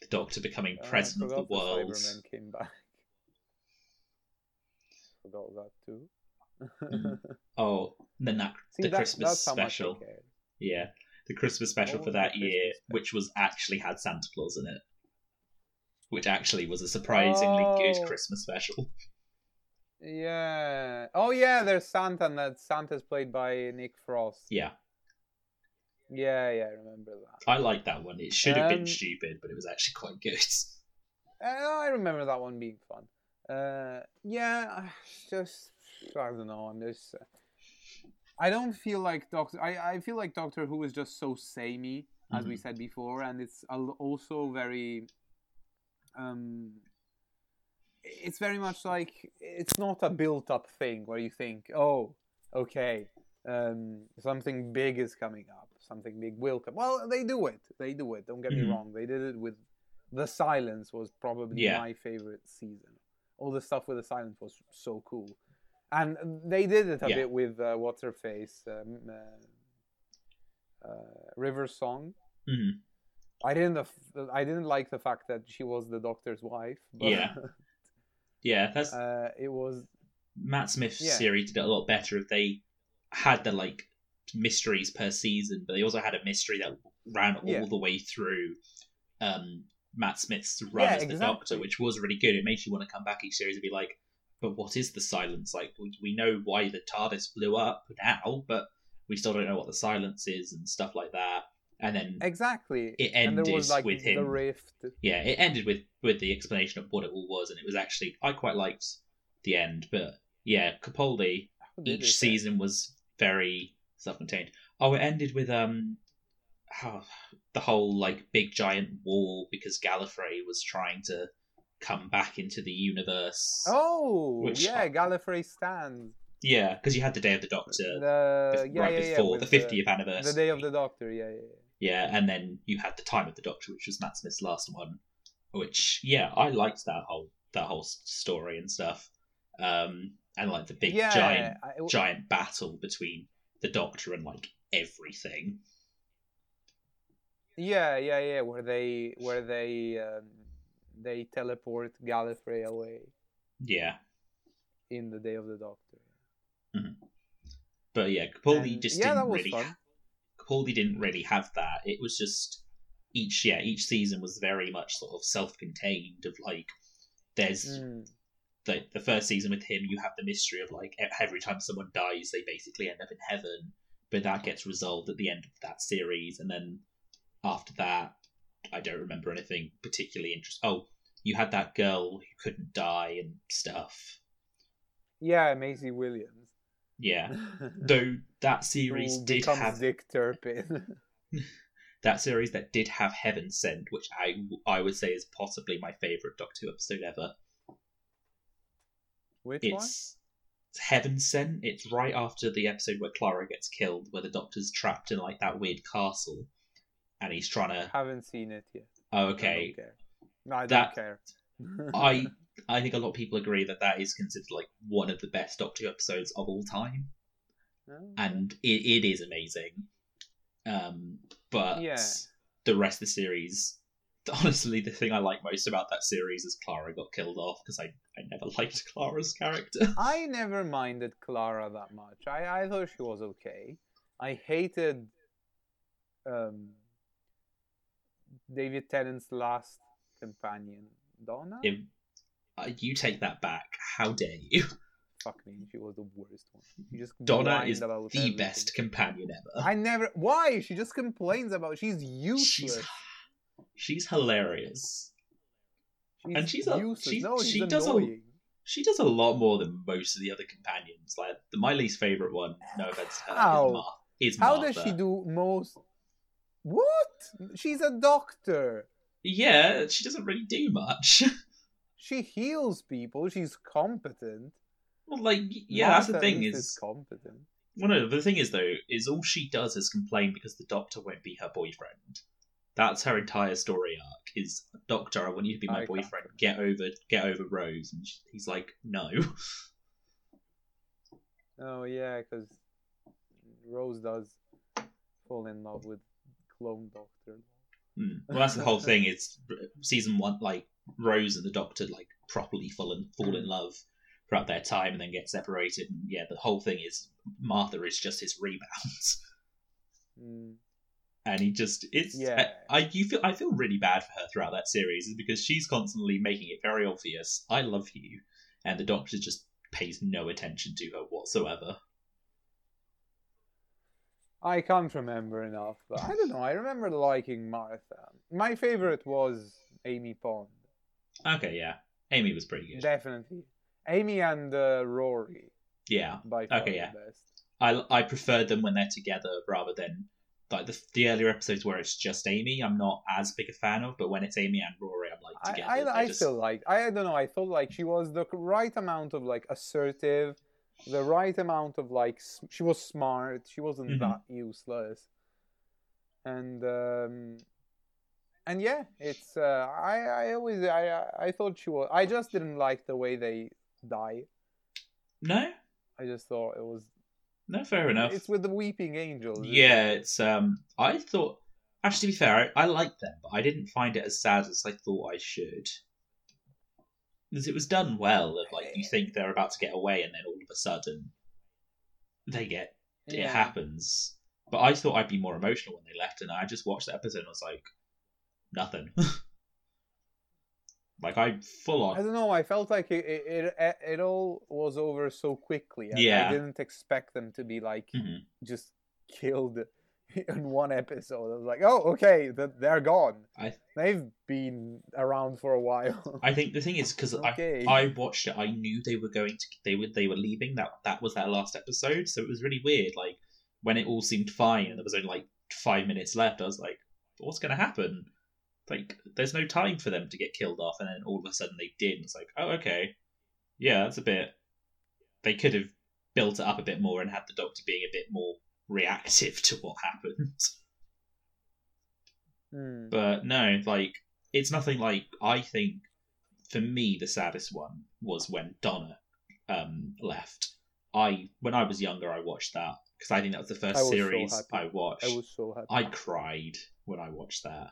Speaker 2: The Doctor becoming
Speaker 1: Oh,
Speaker 2: president of the world.
Speaker 1: Cybermen came back. Forgot that too.
Speaker 2: Mhm. Oh, then that
Speaker 1: See,
Speaker 2: the
Speaker 1: that-
Speaker 2: Christmas
Speaker 1: that's how much I
Speaker 2: special. Yeah, the Christmas special
Speaker 1: What
Speaker 2: for that year, which was actually had Santa Claus in it, which actually was a surprisingly
Speaker 1: Oh.
Speaker 2: good Christmas special.
Speaker 1: Yeah. Oh yeah, there's Santa, and that Santa's played by Nick Frost.
Speaker 2: Yeah,
Speaker 1: Yeah, yeah, I remember that.
Speaker 2: I like that one. It should have been
Speaker 1: Um,
Speaker 2: stupid, but it was actually quite good.
Speaker 1: Uh, I remember that one being fun. Uh, yeah, just I don't know. I'm just. I don't feel like Doctor. I, I feel like Doctor Who is just so samey, as we
Speaker 2: Mhm.
Speaker 1: said before, and it's also very. Um, it's very much like it's not a built-up thing where you think, oh, okay, um, something big is coming up, something big will come. Well, they do it. They do it. Don't get
Speaker 2: Mhm.
Speaker 1: me wrong. They did it with the silence was probably
Speaker 2: Yeah.
Speaker 1: my favorite season. All the stuff with the silence was so cool, and they did it a
Speaker 2: Yeah.
Speaker 1: bit with uh, what's her face, um, uh, uh, River Song.
Speaker 2: Mhm.
Speaker 1: I didn't. I didn't like the fact that she was the doctor's wife. But,
Speaker 2: Yeah. Yeah, that's
Speaker 1: uh, it was.
Speaker 2: Matt Smith's
Speaker 1: yeah.
Speaker 2: series did it a lot better if they had the like mysteries per season, but they also had a mystery that ran all
Speaker 1: Yeah.
Speaker 2: the way through um, Matt Smith's run
Speaker 1: Yeah,
Speaker 2: as the
Speaker 1: exactly.
Speaker 2: Doctor, which was really good. It makes you want to come back each series and be like, but what is the silence? Like, we, we know why the TARDIS blew up now, but we still don't know what the silence is and stuff like that. And then,
Speaker 1: Exactly.
Speaker 2: It
Speaker 1: there was
Speaker 2: ended
Speaker 1: like
Speaker 2: with
Speaker 1: the
Speaker 2: him-
Speaker 1: rift.
Speaker 2: yeah, it ended with with the explanation of what it all was, and it was actually I quite liked the end. But yeah, Capaldi
Speaker 1: How did it
Speaker 2: each season was very self-contained. Oh, it ended with um, how the whole like big giant wall because Gallifrey was trying to come back into the universe.
Speaker 1: Oh,
Speaker 2: Which-
Speaker 1: yeah, Gallifrey stands.
Speaker 2: Yeah, because you had the Day of the Doctor
Speaker 1: The
Speaker 2: bef-
Speaker 1: yeah,
Speaker 2: right
Speaker 1: yeah, yeah,
Speaker 2: before
Speaker 1: with
Speaker 2: the fiftieth anniversary.
Speaker 1: The day of the Doctor. Yeah, yeah. Yeah.
Speaker 2: And then you had the Time of the Doctor, which was Matt Smith's last one. Which, yeah, I liked that whole that whole story and stuff. Um, and like the big
Speaker 1: yeah,
Speaker 2: giant
Speaker 1: I-
Speaker 2: giant battle between the Doctor and like everything.
Speaker 1: Yeah, yeah, yeah. Where they where they um, they teleport Gallifrey away
Speaker 2: Yeah,
Speaker 1: in the Day of the Doctor.
Speaker 2: but yeah, Capaldi
Speaker 1: And-
Speaker 2: just
Speaker 1: yeah,
Speaker 2: didn't
Speaker 1: that was
Speaker 2: really.
Speaker 1: fun.
Speaker 2: Capaldi didn't really have that. It was just each yeah each season was very much sort of self-contained. Of like, there's
Speaker 1: Mm.
Speaker 2: the the first season with him, you have the mystery of like every time someone dies, they basically end up in heaven, but that gets resolved at the end of that series, and then after that, I don't remember anything particularly interesting. Oh, you had that girl who couldn't die and stuff.
Speaker 1: Yeah, Maisie Williams.
Speaker 2: Yeah, though that series did have
Speaker 1: Dick Turpin.
Speaker 2: that series that did have Heaven Sent, which I I would say is possibly my favorite Doctor Who episode ever.
Speaker 1: Which one?
Speaker 2: It's, it's Heaven Sent. It's right after the episode where Clara gets killed, where the Doctor's trapped in like that weird castle, and he's trying to.
Speaker 1: Haven't seen it yet.
Speaker 2: Oh,
Speaker 1: I
Speaker 2: okay.
Speaker 1: don't care. No, I
Speaker 2: That-
Speaker 1: don't care.
Speaker 2: I I think a lot of people agree that that is considered like one of the best Doctor Who episodes of all time,
Speaker 1: Oh,
Speaker 2: and it, it is amazing. Um, but
Speaker 1: Yeah.
Speaker 2: the rest of the series, honestly, the thing I like most about that series is Clara got killed off because I I never liked Clara's character.
Speaker 1: I never minded Clara that much. I, I thought she was okay. I hated um, David Tennant's last companion, Donna.
Speaker 2: Uh, you take that back. How dare you?
Speaker 1: Fuck me, she was the worst one. She just
Speaker 2: Donna is the
Speaker 1: everything.
Speaker 2: best companion ever.
Speaker 1: I never. Why? She just complains about. She's useless.
Speaker 2: She's she's hilarious. and she's a-
Speaker 1: useless.
Speaker 2: she-
Speaker 1: no, she's
Speaker 2: she does a- She does a lot more than most of the other companions. Like the, my least favorite one, no offense to her,
Speaker 1: How?
Speaker 2: is, Mar- is
Speaker 1: How
Speaker 2: Martha.
Speaker 1: does she do most? What? She's a doctor.
Speaker 2: Yeah, she doesn't really do much.
Speaker 1: She heals people. She's competent.
Speaker 2: well, like yeah, that's the thing
Speaker 1: least
Speaker 2: is,
Speaker 1: competent.
Speaker 2: Well, no, the thing is though, is all she does is complain because the Doctor won't be her boyfriend. That's her entire story arc. Is Doctor, I want you to be my
Speaker 1: I can't
Speaker 2: boyfriend. Get over, get over Rose, and she, he's like, no.
Speaker 1: Oh yeah, because Rose does fall in love with clone Doctor.
Speaker 2: Hmm. Well, that's the whole thing. It's season one, like Rose and the Doctor, like properly fall in fall in love throughout their time, and then get separated. And yeah, the whole thing is Martha is just his rebound,
Speaker 1: Mm.
Speaker 2: and he just it's
Speaker 1: Yeah.
Speaker 2: I, I you feel I feel really bad for her throughout that series because she's constantly making it very obvious I love you, and the Doctor just pays no attention to her whatsoever.
Speaker 1: I can't remember enough, but I don't know. I remember liking Martha. My favorite was Amy Pond,
Speaker 2: Okay, yeah, Amy was pretty good.
Speaker 1: definitely. Amy and uh, Rory,
Speaker 2: Yeah,
Speaker 1: by far
Speaker 2: Okay, yeah.
Speaker 1: the best.
Speaker 2: I I preferred them when they're together rather than like the the earlier episodes where it's just Amy. I'm not as big a fan of, but when it's Amy and Rory, I'm like together.
Speaker 1: I,
Speaker 2: they
Speaker 1: I
Speaker 2: just-
Speaker 1: still like. I don't know. I thought like she was the right amount of like assertive, the right amount of like she was smart. She wasn't
Speaker 2: Mhm.
Speaker 1: that useless, and um, and yeah, it's. Uh, I I always I I- thought she was. I just didn't like the way they die.
Speaker 2: no,
Speaker 1: I just thought it was.
Speaker 2: no, fair enough.
Speaker 1: It's with the weeping angels.
Speaker 2: Yeah,
Speaker 1: it?
Speaker 2: it's um. I thought actually, to be fair, I, I liked them, but I didn't find it as sad as I thought I should. Because it was done well. Of like you think they're about to get away, and then all of a sudden, they get it happens. But I thought I'd be more emotional when they left, and I just watched the episode and was like, nothing. like I full on.
Speaker 1: I don't know. I felt like it it, it, it all was over so quickly. I,
Speaker 2: Yeah.
Speaker 1: I didn't expect them to be like
Speaker 2: Mhm.
Speaker 1: just killed in one episode. I was like, oh, okay, that they're gone.
Speaker 2: I-
Speaker 1: They've been around for a while.
Speaker 2: I think the thing is because
Speaker 1: okay.
Speaker 2: I I watched it. I knew they were going to they were they were leaving. That that was their last episode, so it was really weird. Like when it all seemed fine and there was only like five minutes left, I was like, "What's going to happen?" Like, there's no time for them to get killed off, and then all of a sudden they did. And it's like, oh, okay, yeah, that's a bit. They could have built it up a bit more and had the Doctor being a bit more reactive to what happened.
Speaker 1: Hmm.
Speaker 2: But no, like it's nothing like I think for me the saddest one was when Donna um left. I when I was younger I watched that because I think that was the
Speaker 1: I
Speaker 2: first
Speaker 1: was so
Speaker 2: series
Speaker 1: happy.
Speaker 2: I watched.
Speaker 1: I was so happy.
Speaker 2: I cried when I watched that.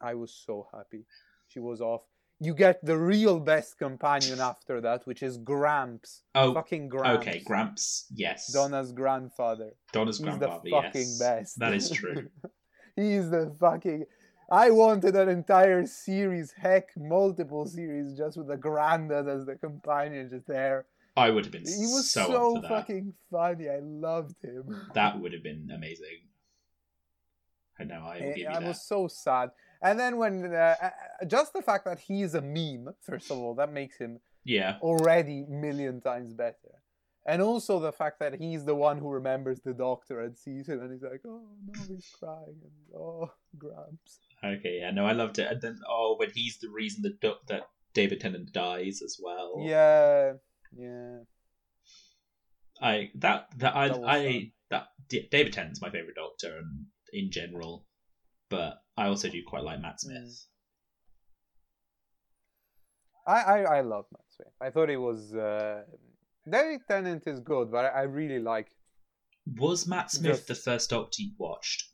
Speaker 1: I was so happy. She was off. You get the real best companion after that, which is Gramps.
Speaker 2: Oh,
Speaker 1: fucking Gramps.
Speaker 2: okay, Gramps. Yes,
Speaker 1: Donna's grandfather.
Speaker 2: Donna's
Speaker 1: He's the fucking
Speaker 2: yes,
Speaker 1: best.
Speaker 2: that is true.
Speaker 1: He's the fucking. I wanted an entire series, heck, multiple series, just with the granddad as the companion, just there.
Speaker 2: I would have been
Speaker 1: He was
Speaker 2: so,
Speaker 1: so,
Speaker 2: up for that.
Speaker 1: fucking funny. I loved him.
Speaker 2: That would have been amazing. I know. I
Speaker 1: I,
Speaker 2: eh,
Speaker 1: I was so sad. And then when uh, uh, just the fact that he's a meme, first of all, that makes him
Speaker 2: Yeah,
Speaker 1: already million times better. And also the fact that he's the one who remembers the doctor and sees him, and he's like, "Oh no, he's crying," and oh, Gramps.
Speaker 2: Okay, yeah, no, I loved it. And then, oh, when he's the reason that Do- that David Tennant dies as well.
Speaker 1: Yeah, yeah.
Speaker 2: I that that I
Speaker 1: That
Speaker 2: I
Speaker 1: fun.
Speaker 2: that David Tennant's my favorite Doctor, and in general, but I also do quite like Matt Smith.
Speaker 1: Mm. I, I, I love Matt Smith. I thought he was. Uh, David Tennant is good, but I, I really like.
Speaker 2: Was Matt Smith
Speaker 1: Just-
Speaker 2: the first Doctor you watched,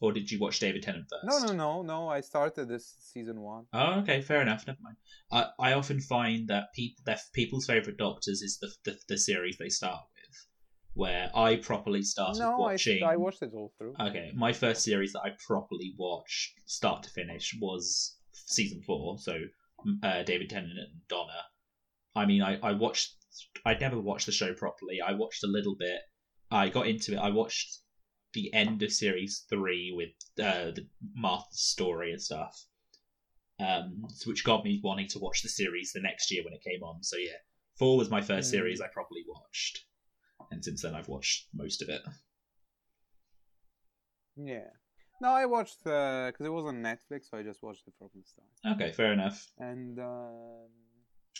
Speaker 2: or did you watch David Tennant first?
Speaker 1: No, no, no, no. I started this season one.
Speaker 2: Oh, okay, fair enough. Never mind. I I often find that people that people's favorite Doctors is the, the the series they start with, where I properly started
Speaker 1: no, I,
Speaker 2: watching.
Speaker 1: I watched it all through.
Speaker 2: Okay, my first series that I properly watched start to finish was season four. So uh, David Tennant and Donna. I mean, I, I watched. I never watched the show properly. I watched a little bit. I got into it. I watched the end of series three with uh, the Martha's story and stuff, um, which got me wanting to watch the series the next year when it came on. So yeah, four was my first
Speaker 1: Mm.
Speaker 2: series I properly watched, and since then I've watched most of it.
Speaker 1: Yeah. No, I watched because it was on Netflix, so I just watched it from the start.
Speaker 2: Okay, fair enough.
Speaker 1: And um,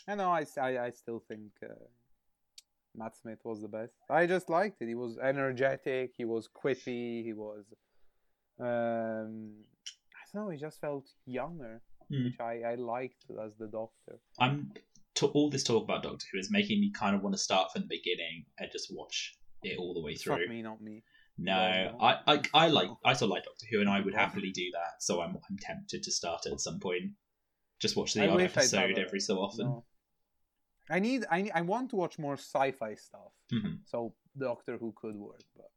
Speaker 1: I know I, I, I still think uh, Matt Smith was the best. I just liked it. He was energetic. He was quippy. He was. Um, I don't know. He just felt younger,
Speaker 2: Hmm.
Speaker 1: which I I liked as the Doctor.
Speaker 2: I'm to, all this talk about Doctor Who is making me kind of want to start from the beginning and just watch it all the way through.
Speaker 1: Fuck me, not me.
Speaker 2: No,
Speaker 1: No.
Speaker 2: I, I I like I still like Doctor Who, and I would happily do that. So I'm I'm tempted to start at some point. Just watch the
Speaker 1: I
Speaker 2: odd episode every so often.
Speaker 1: No. I need I need, I want to watch more sci-fi stuff.
Speaker 2: Mhm.
Speaker 1: So Doctor Who could work, but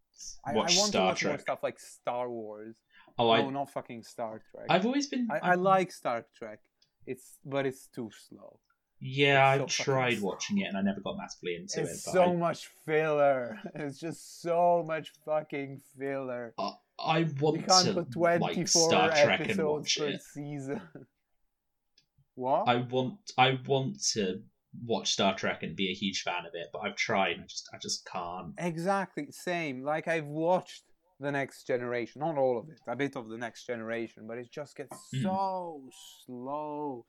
Speaker 1: I, I want
Speaker 2: Star
Speaker 1: to watch
Speaker 2: Trek.
Speaker 1: more stuff like Star Wars.
Speaker 2: Oh,
Speaker 1: no,
Speaker 2: I
Speaker 1: not fucking Star Trek.
Speaker 2: I've always been.
Speaker 1: I, I like Star Trek. It's but it's too slow.
Speaker 2: Yeah,
Speaker 1: it's
Speaker 2: I've
Speaker 1: so fucking
Speaker 2: tried watching it, and I never got massively into
Speaker 1: it's
Speaker 2: it.
Speaker 1: So much filler. It's just so much fucking filler.
Speaker 2: I, I, I want
Speaker 1: You can't
Speaker 2: to
Speaker 1: put
Speaker 2: like
Speaker 1: 24
Speaker 2: Star Trek and
Speaker 1: episodes
Speaker 2: watch
Speaker 1: per
Speaker 2: it.
Speaker 1: season. what?
Speaker 2: I want I want to watch Star Trek and be a huge fan of it, but I've tried. I just I just can't.
Speaker 1: Exactly, same. Like I've watched the next generation, not all of it, a bit of the next generation, but it just gets
Speaker 2: Mm.
Speaker 1: so slow.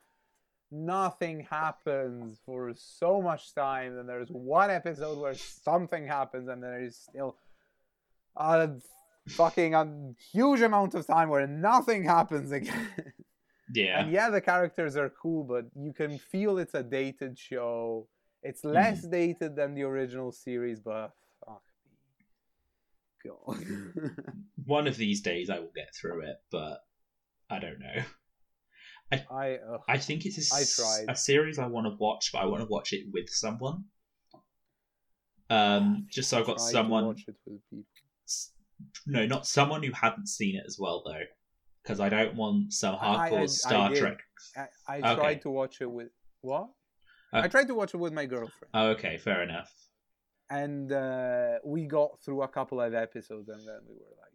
Speaker 1: Nothing happens for so much time, and there's one episode where something happens, and there is still a fucking a huge amount of time where nothing happens again.
Speaker 2: Yeah,
Speaker 1: And yeah, the characters are cool, but you can feel it's a dated show. It's mm-hmm. less dated than the original series, but fuck me. God.
Speaker 2: one of these days I will get through it, but I don't know.
Speaker 1: I ugh.
Speaker 2: I think it is
Speaker 1: I tried.
Speaker 2: a series I want to watch, but I want to watch it with someone. Um, just so I've got someone.
Speaker 1: watch it with people.
Speaker 2: No, not someone who hadn't seen it as well, though, because I don't want some
Speaker 1: I- I-
Speaker 2: hardcore
Speaker 1: I
Speaker 2: Star. Trek.
Speaker 1: I, I
Speaker 2: Okay.
Speaker 1: tried to watch it with what?
Speaker 2: Uh,
Speaker 1: I tried to watch it with my girlfriend,
Speaker 2: Oh, okay, fair enough.
Speaker 1: and uh, we got through a couple of episodes, and then we were like,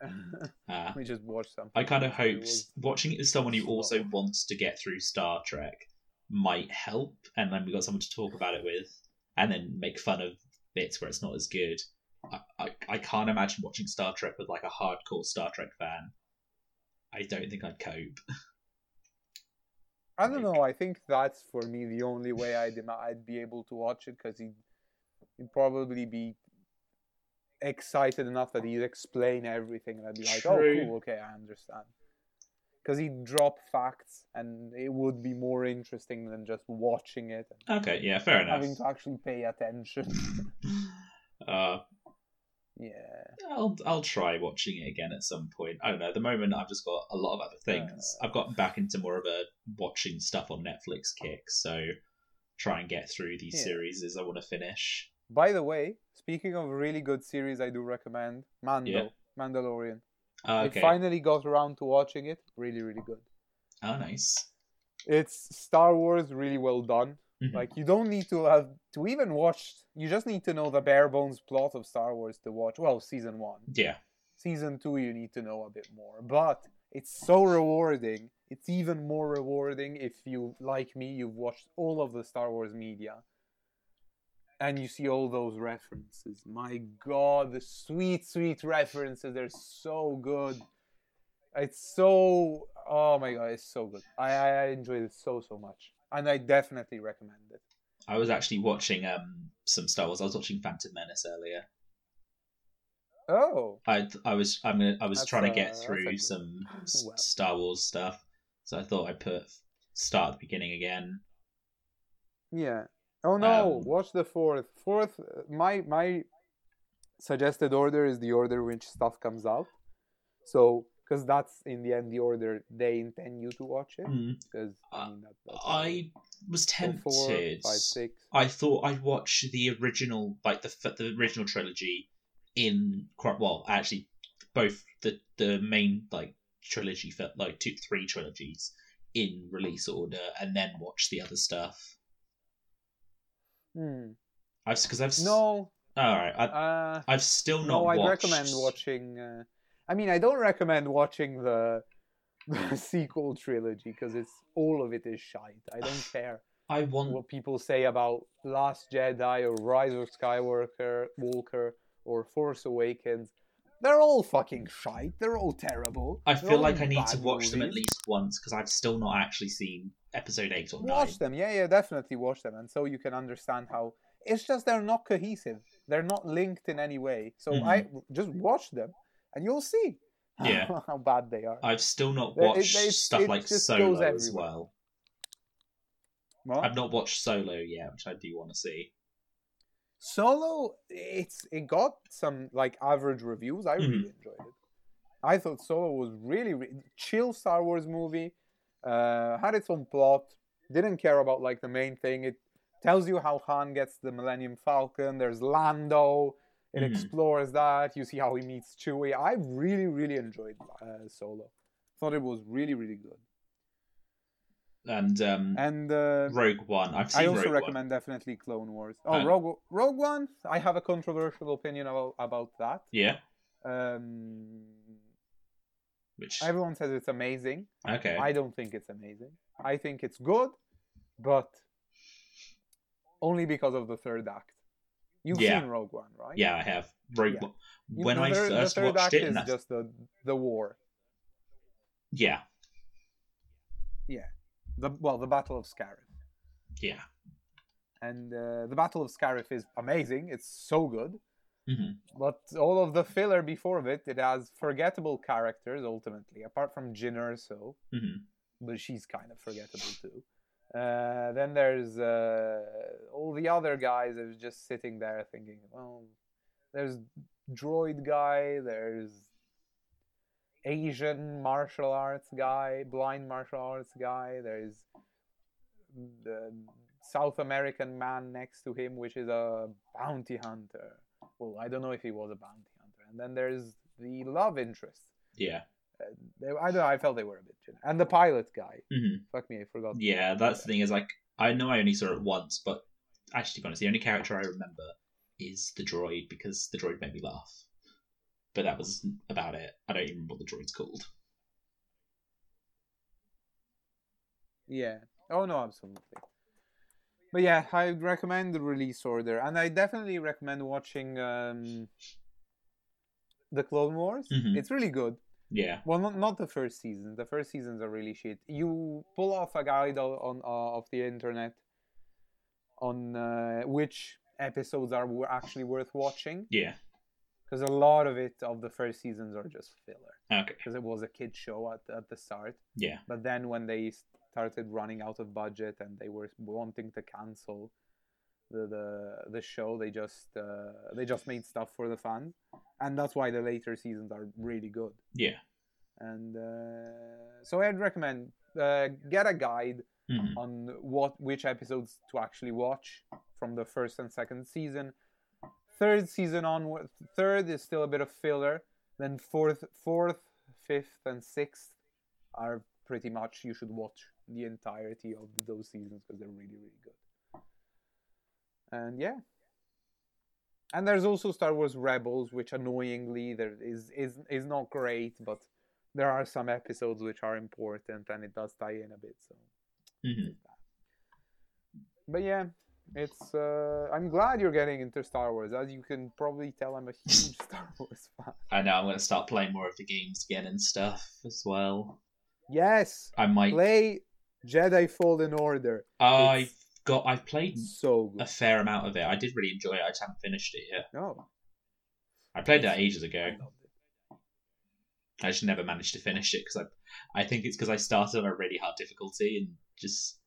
Speaker 2: Uh,
Speaker 1: we just watched something.
Speaker 2: I kind of hope
Speaker 1: was-
Speaker 2: watching it with someone who also wants to get through Star Trek might help, and then we got someone to talk about it with, and then make fun of bits where it's not as good. I, I, I can't imagine watching Star Trek with like a hardcore Star Trek fan. I don't think I'd cope.
Speaker 1: I don't know. I think that's for me the only way I'd I'd be able to watch it because he'd, he'd probably be excited enough that he'd explain everything, and I'd be like,
Speaker 2: True.
Speaker 1: "Oh, cool, okay, I understand." Because he'd drop facts, and it would be more interesting than just watching it
Speaker 2: Okay, yeah, fair enough.
Speaker 1: having to actually pay attention.
Speaker 2: Uh,
Speaker 1: yeah,
Speaker 2: I'll I'll try watching it again at some point. I don't know. At the moment, I've just got a lot of other things.
Speaker 1: Uh.
Speaker 2: I've gotten back into more of a watching stuff on Netflix kick, so try and get through these
Speaker 1: Yeah.
Speaker 2: series as I want to finish.
Speaker 1: By the way, speaking of really good series, I do recommend Mando,
Speaker 2: Yeah.
Speaker 1: Mandalorian.
Speaker 2: Uh,
Speaker 1: I finally got around to watching it. Really, really good.
Speaker 2: Oh, nice.
Speaker 1: It's Star Wars really well done.
Speaker 2: Mhm.
Speaker 1: Like you don't need to have to even watch. You just need to know the bare bones plot of Star Wars to watch. Well, season one,
Speaker 2: Yeah.
Speaker 1: season two, you need to know a bit more. But it's so rewarding. It's even more rewarding if you, like me, you've watched all of the Star Wars media, and you see all those references. My God, the sweet, sweet references. They're so good. It's so. Oh my God, it's so good. I I enjoyed it so so much, and I definitely recommend it.
Speaker 2: I was actually watching um some Star Wars. I was watching Phantom Menace earlier.
Speaker 1: Oh,
Speaker 2: I I was I'm gonna I was
Speaker 1: That's,
Speaker 2: trying to
Speaker 1: uh,
Speaker 2: get through some
Speaker 1: Well.
Speaker 2: Star Wars stuff, so I thought I'd put start at the beginning again.
Speaker 1: yeah. Oh no,
Speaker 2: Um,
Speaker 1: watch the fourth. Fourth, uh, my my suggested order is the order in which stuff comes out. So, because that's in the end the order they intend you to watch it.
Speaker 2: Mm.
Speaker 1: Because I
Speaker 2: Uh,
Speaker 1: mean that, that's how it
Speaker 2: I was tempted.
Speaker 1: four, five, six.
Speaker 2: I thought I'd watch the original, like the the original trilogy, in well. Actually, both the the main like trilogy, for like two three trilogies in release order, and then watch the other stuff.
Speaker 1: Hmm.
Speaker 2: I've because I've
Speaker 1: No,
Speaker 2: all right. I,
Speaker 1: uh,
Speaker 2: I've still not.
Speaker 1: no, I'd
Speaker 2: watched...
Speaker 1: recommend watching. Uh, I mean, I don't recommend watching the, the sequel trilogy because it's all of it is shite. I don't care.
Speaker 2: I want.
Speaker 1: what people say about Last Jedi or Rise of Skywalker, Walker or Force Awakens. They're all fucking shite. They're all terrible.
Speaker 2: I
Speaker 1: They're
Speaker 2: feel
Speaker 1: all
Speaker 2: like I need to watch them at least once because I've still not actually seen episode eight or nine.
Speaker 1: Watch them, yeah, yeah, definitely watch them, and so you can understand how it's just they're not cohesive. They're not linked in any way. So
Speaker 2: Mhm.
Speaker 1: I just watch them, and you'll see
Speaker 2: Yeah.
Speaker 1: how bad they are.
Speaker 2: I've still not
Speaker 1: It- it-
Speaker 2: watched stuff
Speaker 1: it
Speaker 2: like Solo as well.
Speaker 1: What?
Speaker 2: I've not watched Solo yet, which I do want to see.
Speaker 1: Solo, it's it got some like average reviews. I really enjoyed it. I thought Solo was really, really chill Star Wars movie. Uh, had its own plot. Didn't care about like the main thing. It tells you how Han gets the Millennium Falcon. There's Lando. It
Speaker 2: Mhm.
Speaker 1: explores that. You see how he meets Chewie. I really, really enjoyed uh, Solo. Thought it was really, really good.
Speaker 2: And um,
Speaker 1: And uh,
Speaker 2: Rogue One, I've seen
Speaker 1: I also
Speaker 2: Rogue
Speaker 1: recommend definitely Clone Wars. Oh, Rogue Rogue One. I have a controversial opinion about about that.
Speaker 2: Yeah,
Speaker 1: Um,
Speaker 2: which
Speaker 1: everyone says it's amazing.
Speaker 2: okay,
Speaker 1: I don't think it's amazing. I think it's good, but only because of the third act. You've
Speaker 2: Yeah.
Speaker 1: seen Rogue One, right?
Speaker 2: yeah, I have Rogue
Speaker 1: Yeah.
Speaker 2: One.
Speaker 1: You-
Speaker 2: When I first watched
Speaker 1: act
Speaker 2: it,
Speaker 1: is just the the war.
Speaker 2: Yeah.
Speaker 1: Yeah, The well, the Battle of Scarif,
Speaker 2: yeah,
Speaker 1: and uh, the Battle of Scarif is amazing. It's so good.
Speaker 2: hmm
Speaker 1: But all of the filler before it, it has forgettable characters ultimately, apart from Jyn Erso,
Speaker 2: hmm
Speaker 1: but she's kind of forgettable too. Uh, then there's uh, all the other guys that are just sitting there thinking, well, there's droid guy, there's Asian martial arts guy, blind martial arts guy, there's the South American man next to him, which is a bounty hunter. Well, I don't know if he was a bounty hunter. And then there's the love interest.
Speaker 2: yeah,
Speaker 1: Uh, they, I don't know. I felt they were a bit, and the pilot guy.
Speaker 2: Mm-hmm.
Speaker 1: Fuck me, I forgot.
Speaker 2: yeah. That's the thing is like I know I only saw it once, but actually, to be honest, the only character I remember is the droid because the droid made me laugh. But that was about it. I don't even remember what the droid's called.
Speaker 1: Yeah. Oh no, absolutely. But yeah, I recommend the release order, and I definitely recommend watching um, the Clone Wars.
Speaker 2: Mhm.
Speaker 1: It's really good.
Speaker 2: Yeah,
Speaker 1: Well, not not the first season. The first seasons are really shit. You pull off a guide on uh, of the internet on uh, which episodes are actually worth watching,
Speaker 2: yeah,
Speaker 1: because a lot of it of the first seasons are just filler.
Speaker 2: okay,
Speaker 1: Because it was a kid show at at the start.
Speaker 2: yeah,
Speaker 1: But then when they started running out of budget and they were wanting to cancel the the, the show, they just uh, they just made stuff for the fans, and that's why the later seasons are really good.
Speaker 2: yeah.
Speaker 1: And uh, so I'd recommend uh, get a guide
Speaker 2: hmm
Speaker 1: on what which episodes to actually watch from the first and second season. Third season onward, third is still a bit of filler. Then fourth, fourth, fifth, and sixth are pretty much you should watch the entirety of those seasons because they're really really good. And yeah. And there's also Star Wars Rebels, which annoyingly there is is is not great, but there are some episodes which are important and it does tie in a bit. So
Speaker 2: hmm
Speaker 1: but yeah, it's. Uh, I'm glad you're getting into Star Wars. As you can probably tell, I'm a huge Star Wars fan.
Speaker 2: I know I'm going to start playing more of the games again and stuff as well.
Speaker 1: Yes,
Speaker 2: I might.
Speaker 1: play Jedi Fallen Order.
Speaker 2: I've got. I've played
Speaker 1: So
Speaker 2: a fair amount of it. I did really enjoy it. I just haven't finished it yet.
Speaker 1: No,
Speaker 2: I played it ages ago.
Speaker 1: I.
Speaker 2: I just never managed to finish it because I, I think it's because I started on a really hard difficulty and just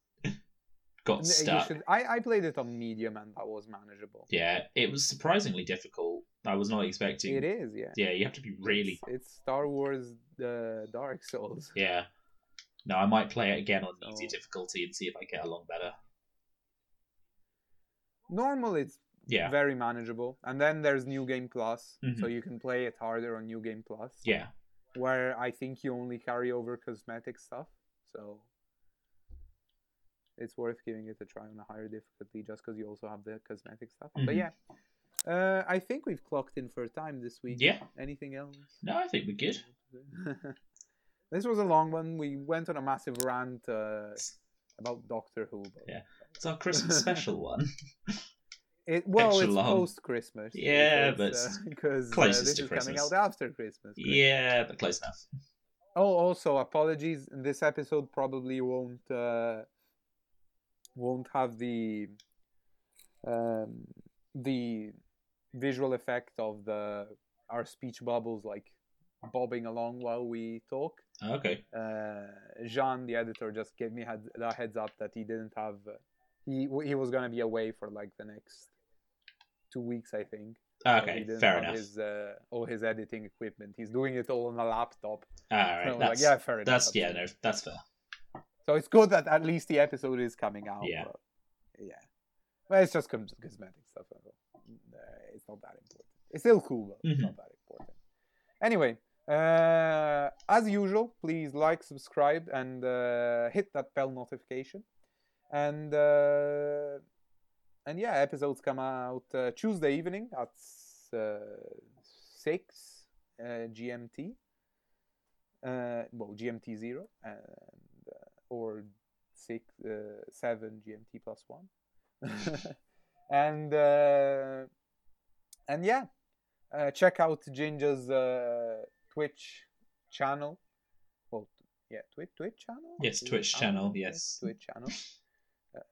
Speaker 2: got stuck.
Speaker 1: should- I, I played it on medium and that was manageable.
Speaker 2: Yeah, it was surprisingly difficult. I was not expecting.
Speaker 1: It is, yeah.
Speaker 2: Yeah, you have to be really.
Speaker 1: It's, it's Star Wars uh, Dark Souls.
Speaker 2: Yeah. No, I might play it again on easy difficulty and see if I get along better.
Speaker 1: Normal, it's
Speaker 2: Yeah.
Speaker 1: very manageable. And then there's New Game Plus, so
Speaker 2: Mhm.
Speaker 1: you can play it harder on New Game Plus.
Speaker 2: Yeah.
Speaker 1: where I think you only carry over cosmetic stuff. So it's worth giving it a try on a higher difficulty just because you also have the cosmetic stuff. But
Speaker 2: Mhm.
Speaker 1: yeah, uh, I think we've clocked in for a time this week.
Speaker 2: Yeah.
Speaker 1: Anything else?
Speaker 2: No, I think we're good.
Speaker 1: this was a long one. We went on a massive rant uh, about Doctor Who. But
Speaker 2: Yeah. It's our Christmas special one.
Speaker 1: It, well,
Speaker 2: Extra
Speaker 1: it's post Christmas.
Speaker 2: Yeah,
Speaker 1: because,
Speaker 2: but
Speaker 1: because uh,
Speaker 2: closest
Speaker 1: this
Speaker 2: to
Speaker 1: is
Speaker 2: Christmas.
Speaker 1: coming out after Christmas.
Speaker 2: Yeah, but close enough.
Speaker 1: Oh, also apologies. This episode probably won't uh, won't have the um, the visual effect of the our speech bubbles like bobbing along while we talk.
Speaker 2: Okay.
Speaker 1: Uh, Jean, the editor, just gave me had a heads up that he didn't have. Uh, he he was gonna be away for like the next two weeks, I think.
Speaker 2: Okay.
Speaker 1: didn't
Speaker 2: Fair enough.
Speaker 1: His, uh, all his editing equipment. He's doing it all on a laptop.
Speaker 2: All
Speaker 1: So
Speaker 2: That's
Speaker 1: like, yeah, fair enough.
Speaker 2: that's yeah. No, that's fair.
Speaker 1: So it's good that at least the episode is coming out.
Speaker 2: Yeah.
Speaker 1: But yeah. But it's just cosmetic stuff. uh, It's not that important. It's still cool, but it's
Speaker 2: Mhm.
Speaker 1: not that important. Anyway, uh, as usual, please like, subscribe, and uh, hit that bell notification. And uh, and yeah, episodes come out uh, Tuesday evening at uh, six uh, GMT. Uh, well, GMT zero and or six uh, seven GMT plus one. and uh, and yeah, uh, check out Ginja's uh, Twitch channel. Well, yeah, Twitch Twitch channel.
Speaker 2: Yes, Twitch channel, yes.
Speaker 1: Twitch channel.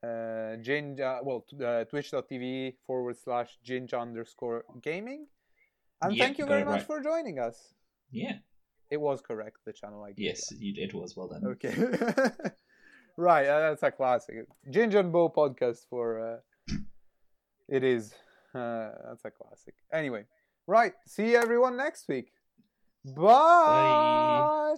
Speaker 1: Uh, Ginja, well, uh, twitch.tv forward slash ginja underscore gaming. And
Speaker 2: Yep,
Speaker 1: thank you very much
Speaker 2: right.
Speaker 1: for joining us.
Speaker 2: Yeah.
Speaker 1: It was correct, the channel I gave.
Speaker 2: Yes, you, it was well done.
Speaker 1: Okay. right, uh, that's a classic. Ginja and Bo podcast for uh, it is. Uh, that's a classic. Anyway, right. See everyone next week. Bye.
Speaker 2: Bye.